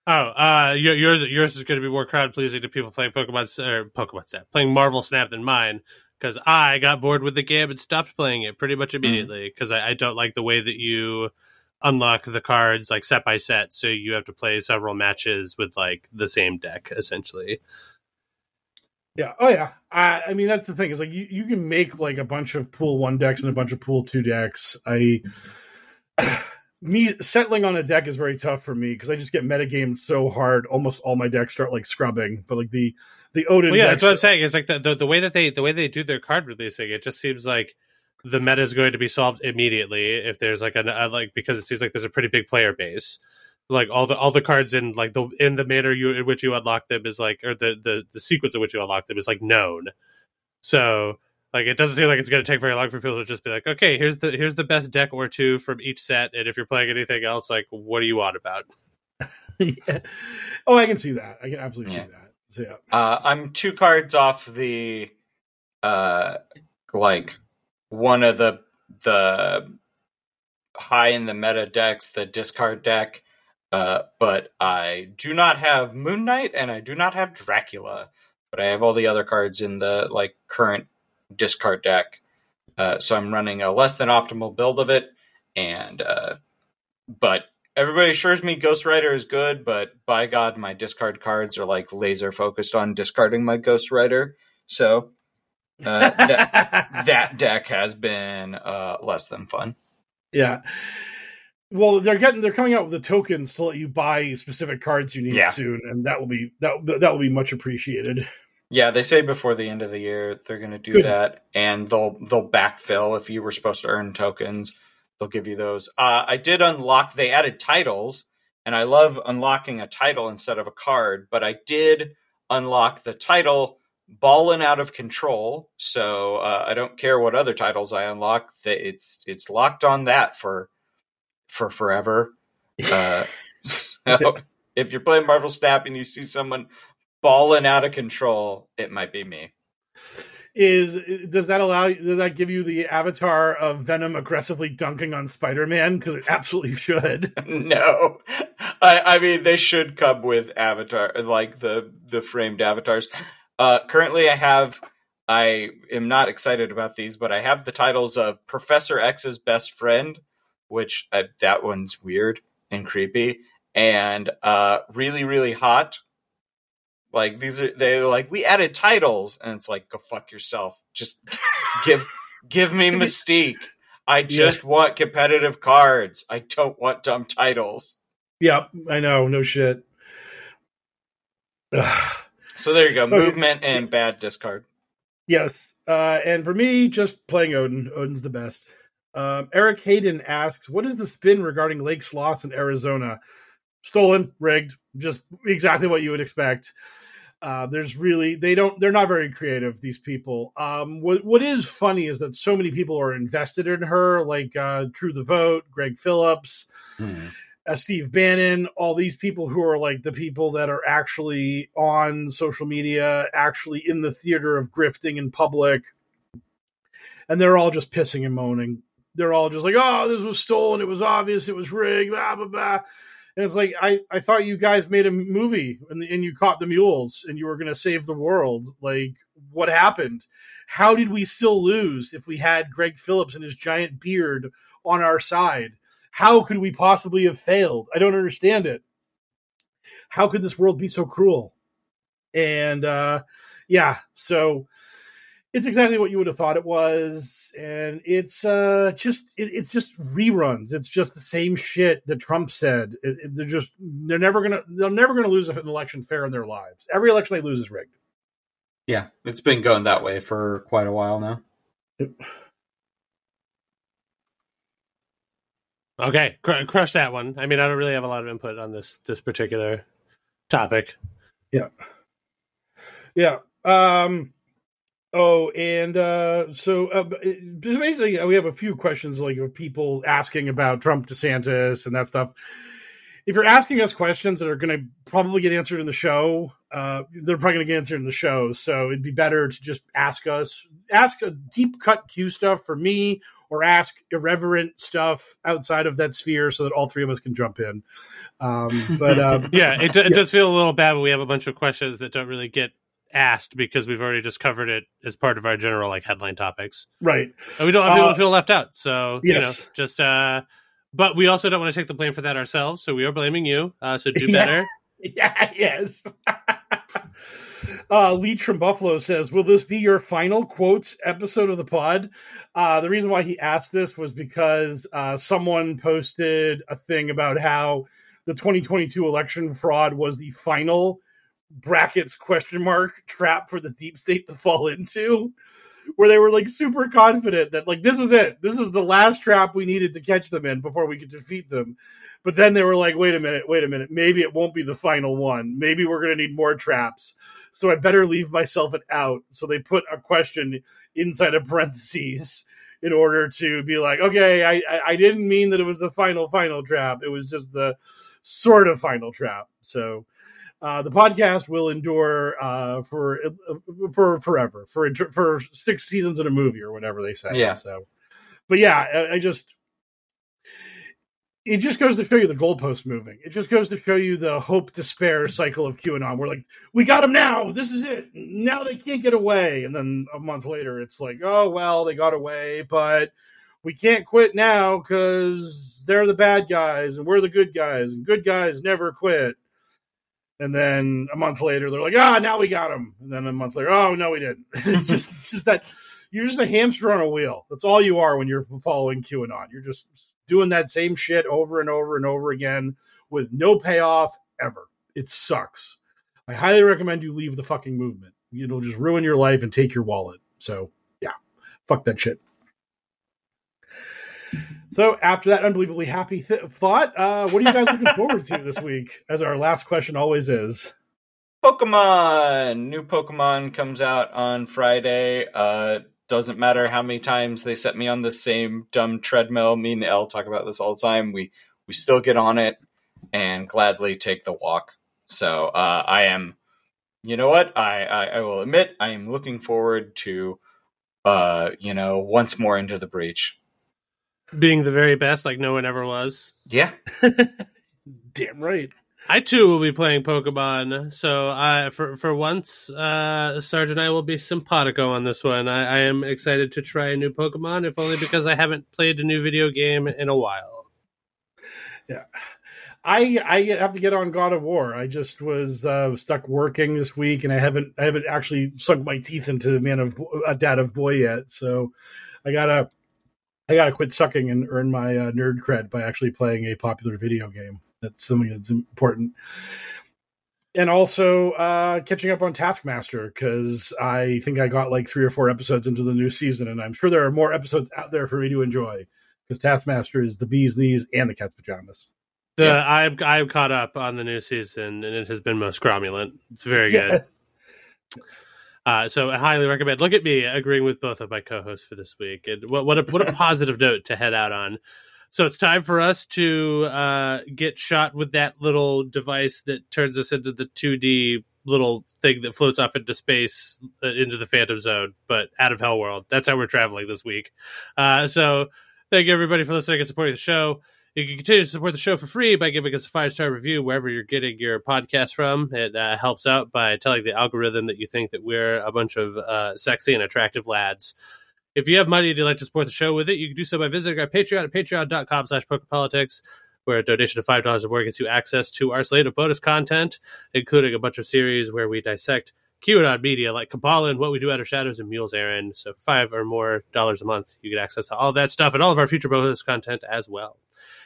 oh, uh, yours yours is going to be more crowd pleasing to people playing Pokemon S- or Pokemon Snap, playing Marvel Snap than mine. Because I got bored with the game and stopped playing it pretty much immediately. Because I, I don't like the way that you unlock the cards like set by set, so you have to play several matches with like the same deck essentially. Yeah. Oh yeah. I, I mean that's the thing is like you, you can make like a bunch of pool one decks and a bunch of pool two decks. I me settling on a deck is very tough for me because I just get metagamed so hard. Almost all my decks start like scrubbing, but like the the Odin. Well, yeah, that's what I'm are- saying. It's like the, the the way that they the way they do their card releasing, it just seems like the meta is going to be solved immediately if there's like an a, like because it seems like there's a pretty big player base. Like all the all the cards in like the in the manner you in which you unlock them is like or the the the sequence in which you unlock them is like known. So like it doesn't seem like it's going to take very long for people to just be like, okay, here's the here's the best deck or two from each set, and if you're playing anything else, like what do you want about? yeah. Oh, I can see that. I can absolutely Yeah. see that. So yeah. Uh, I'm two cards off the, uh, like one of the the high in the meta decks, the discard deck. Uh, but I do not have Moon Knight and I do not have Dracula, but I have all the other cards in the like current discard deck. Uh, so I'm running a less than optimal build of it, and uh, but everybody assures me Ghost Rider is good, but by God, my discard cards are like laser focused on discarding my Ghost Rider. So uh, that that deck has been uh, less than fun. Yeah. Well, they're getting they're coming out with the tokens to let you buy specific cards you need Yeah. soon, and that will be that that will be much appreciated. Yeah, they say before the end of the year they're going to do Good. that, and they'll they'll backfill if you were supposed to earn tokens. They'll give you those. Uh, I did unlock. They added titles, and I love unlocking a title instead of a card. But I did unlock the title "Ballin' Out of Control," so uh, I don't care what other titles I unlock. That it's it's locked on that for for forever. Uh, so if you're playing Marvel Snap and you see someone balling out of control, it might be me. is does that allow does that give you the avatar of Venom aggressively dunking on Spider Man? Because it absolutely should. no, I, I mean they should come with avatar like the the framed avatars. Uh, currently, I have. I am not excited about these, but I have the titles of Professor X's best friend, which uh, that one's weird and creepy, and uh, really really hot, like these are they like we added titles, and it's like go fuck yourself. Just give give me Mystique. I just yeah. want competitive cards. I don't want dumb titles. Yep, I know. No shit. so there you go. Movement and bad discard. Yes, uh, and for me, just playing Odin. Odin's the best. Um, Eric Hayden asks, "What is the spin regarding Lake's loss in Arizona? Stolen, rigged, just exactly what you would expect." Uh, there's really they don't they're not very creative these people. Um, what what is funny is that so many people are invested in her, like uh, True the Vote, Greg Phillips, mm. Uh, Steve Bannon, all these people who are like the people that are actually on social media, actually in the theater of grifting in public, and they're all just pissing and moaning. They're all just like, "Oh, this was stolen. It was obvious. It was rigged." Blah blah blah. And it's like I, I thought you guys made a movie and, and you caught the mules and you were going to save the world. Like what happened? How did we still lose if we had Greg Phillips and his giant beard on our side? How could we possibly have failed? I don't understand it. How could this world be so cruel? And uh, yeah, so it's exactly what you would have thought it was and it's uh just it, it's just reruns it's just the same shit that trump said it, it, they're just they're never gonna they're never gonna lose an election fair in their lives every election they lose is rigged yeah it's been going that way for quite a while now okay cr- crush that one i mean i don't really have a lot of input on this this particular topic yeah yeah um Oh, and uh, so uh, basically, uh, we have a few questions like of people asking about Trump, DeSantis, and that stuff. If you're asking us questions that are going to probably get answered in the show, uh, they're probably going to get answered in the show. So it'd be better to just ask us, ask a deep cut Q stuff for me, or ask irreverent stuff outside of that sphere, so that all three of us can jump in. Um, but um, yeah, it, it yeah. does feel a little bad when we have a bunch of questions that don't really get asked because we've already just covered it as part of our general like headline topics. Right. And we don't want people to feel left out. So, yes. you know, just uh but we also don't want to take the blame for that ourselves, so we are blaming you. Uh so do better. yeah, yes. Uh, Lee from Buffalo says, "Will this be your final quotes episode of the pod?" Uh, the reason why he asked this was because uh, someone posted a thing about how the 2022 election fraud was the final brackets question mark trap for the deep state to fall into where they were like super confident that like this was it. This was the last trap we needed to catch them in before we could defeat them. But then they were like wait a minute wait a minute. Maybe it won't be the final one. Maybe we're going to need more traps. So i better leave myself an out. So they put a question inside of parentheses in order to be like okay i i didn't mean that it was the final final trap. It was just the sort of final trap. So uh, the podcast will endure uh, for uh, for forever for for six seasons in a movie or whatever they say. Yeah. So, but yeah, I, I just it just goes to show you the goalpost moving. It just goes to show you the hope despair cycle of QAnon. We're like, we got them now. This is it. Now they can't get away. And then a month later, it's like, oh well, they got away, but we can't quit now because they're the bad guys and we're the good guys, and good guys never quit. And then a month later, they're like, ah, now we got him. And then a month later, oh no, we didn't. it's just just that you're just a hamster on a wheel. That's all you are when you're following QAnon. You're just doing that same shit over and over and over again with no payoff ever. It sucks. I highly recommend you leave the fucking movement. It'll just ruin your life and take your wallet. So yeah, fuck that shit. So after that unbelievably happy th- thought, uh, what are you guys looking forward to this week? As our last question always is. Pokemon. New Pokemon comes out on Friday. Uh, doesn't matter how many times they set me on the same dumb treadmill. Me and Elle talk about this all the time. We we still get on it and gladly take the walk. So uh, I am you know what? I, I, I will admit I am looking forward to, uh, you know, once more into the breach. Being the very best, like no one ever was. Yeah. Damn right. I too will be playing Pokemon, so I for for once, uh, Sarge and I will be simpatico on this one. I, I am excited to try a new Pokemon, if only because I haven't played a new video game in a while. Yeah. I I have to get on God of War. I just was uh, stuck working this week, and I haven't I haven't actually sunk my teeth into Man of uh, Dad of Boy yet. So I gotta I gotta quit sucking and earn my uh, nerd cred by actually playing a popular video game. That's something that's important. And also uh, catching up on Taskmaster because I think I got like three or four episodes into the new season, and I'm sure there are more episodes out there for me to enjoy because Taskmaster is the bee's knees and the cat's pajamas. The yeah. I'm I'm caught up on the new season, and it has been most cromulent. It's very good. Uh, so I highly recommend. Look at me agreeing with both of my co-hosts for this week, and what what a what a positive note to head out on. So it's time for us to uh, get shot with that little device that turns us into the 2D little thing that floats off into space uh, into the Phantom Zone, but out of Hell World. That's how we're traveling this week. Uh, so thank you everybody for listening and supporting the show. You can continue to support the show for free by giving us a five star review wherever you're getting your podcast from. It uh, helps out by telling the algorithm that you think that we're a bunch of uh, sexy and attractive lads. If you have money and you'd like to support the show with it, you can do so by visiting our Patreon at patreon.com slash pokerpolitics, where a donation of $5 or more gets you access to our slate of bonus content, including a bunch of series where we dissect QAnon media like Kabbalah and What We Do Out of Shadows and Mule's Errand. So five or more dollars a month, you get access to all that stuff and all of our future bonus content as well.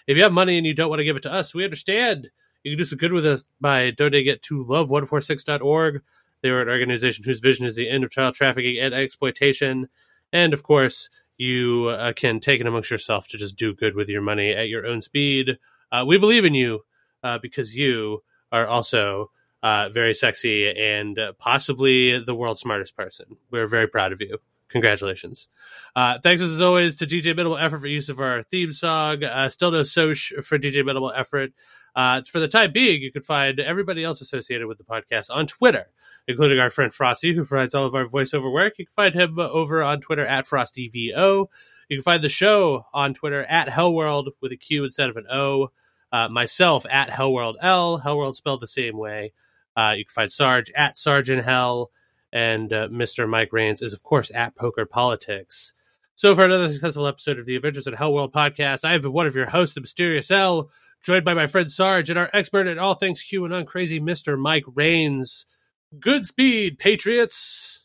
If you have money and you don't want to give it to us, we understand. You can do some good with us by donating it to love146.org. They are an organization whose vision is the end of child trafficking and exploitation. And of course, you uh, can take it amongst yourself to just do good with your money at your own speed. Uh, we believe in you uh, because you are also uh, very sexy and possibly the world's smartest person. We're very proud of you congratulations. Uh, thanks as always to DJ Minimal Effort for use of our theme song. Uh, still no Soch for DJ Minimal Effort. Uh, for the time being, you can find everybody else associated with the podcast on Twitter, including our friend Frosty, who provides all of our voiceover work. You can find him over on Twitter at FrostyVO. You can find the show on Twitter at Hellworld with a Q instead of an O. Uh, myself at Hellworld L. Hellworld spelled the same way. Uh, you can find Sarge at Sergeant Hell and uh, Mr. Mike Rains is, of course, at Poker Politics. So, for another successful episode of the Adventures in Hell World podcast, I have one of your hosts, the Mysterious L, joined by my friend Sarge and our expert at all things QAnon crazy, Mr. Mike Rains. Good speed, Patriots!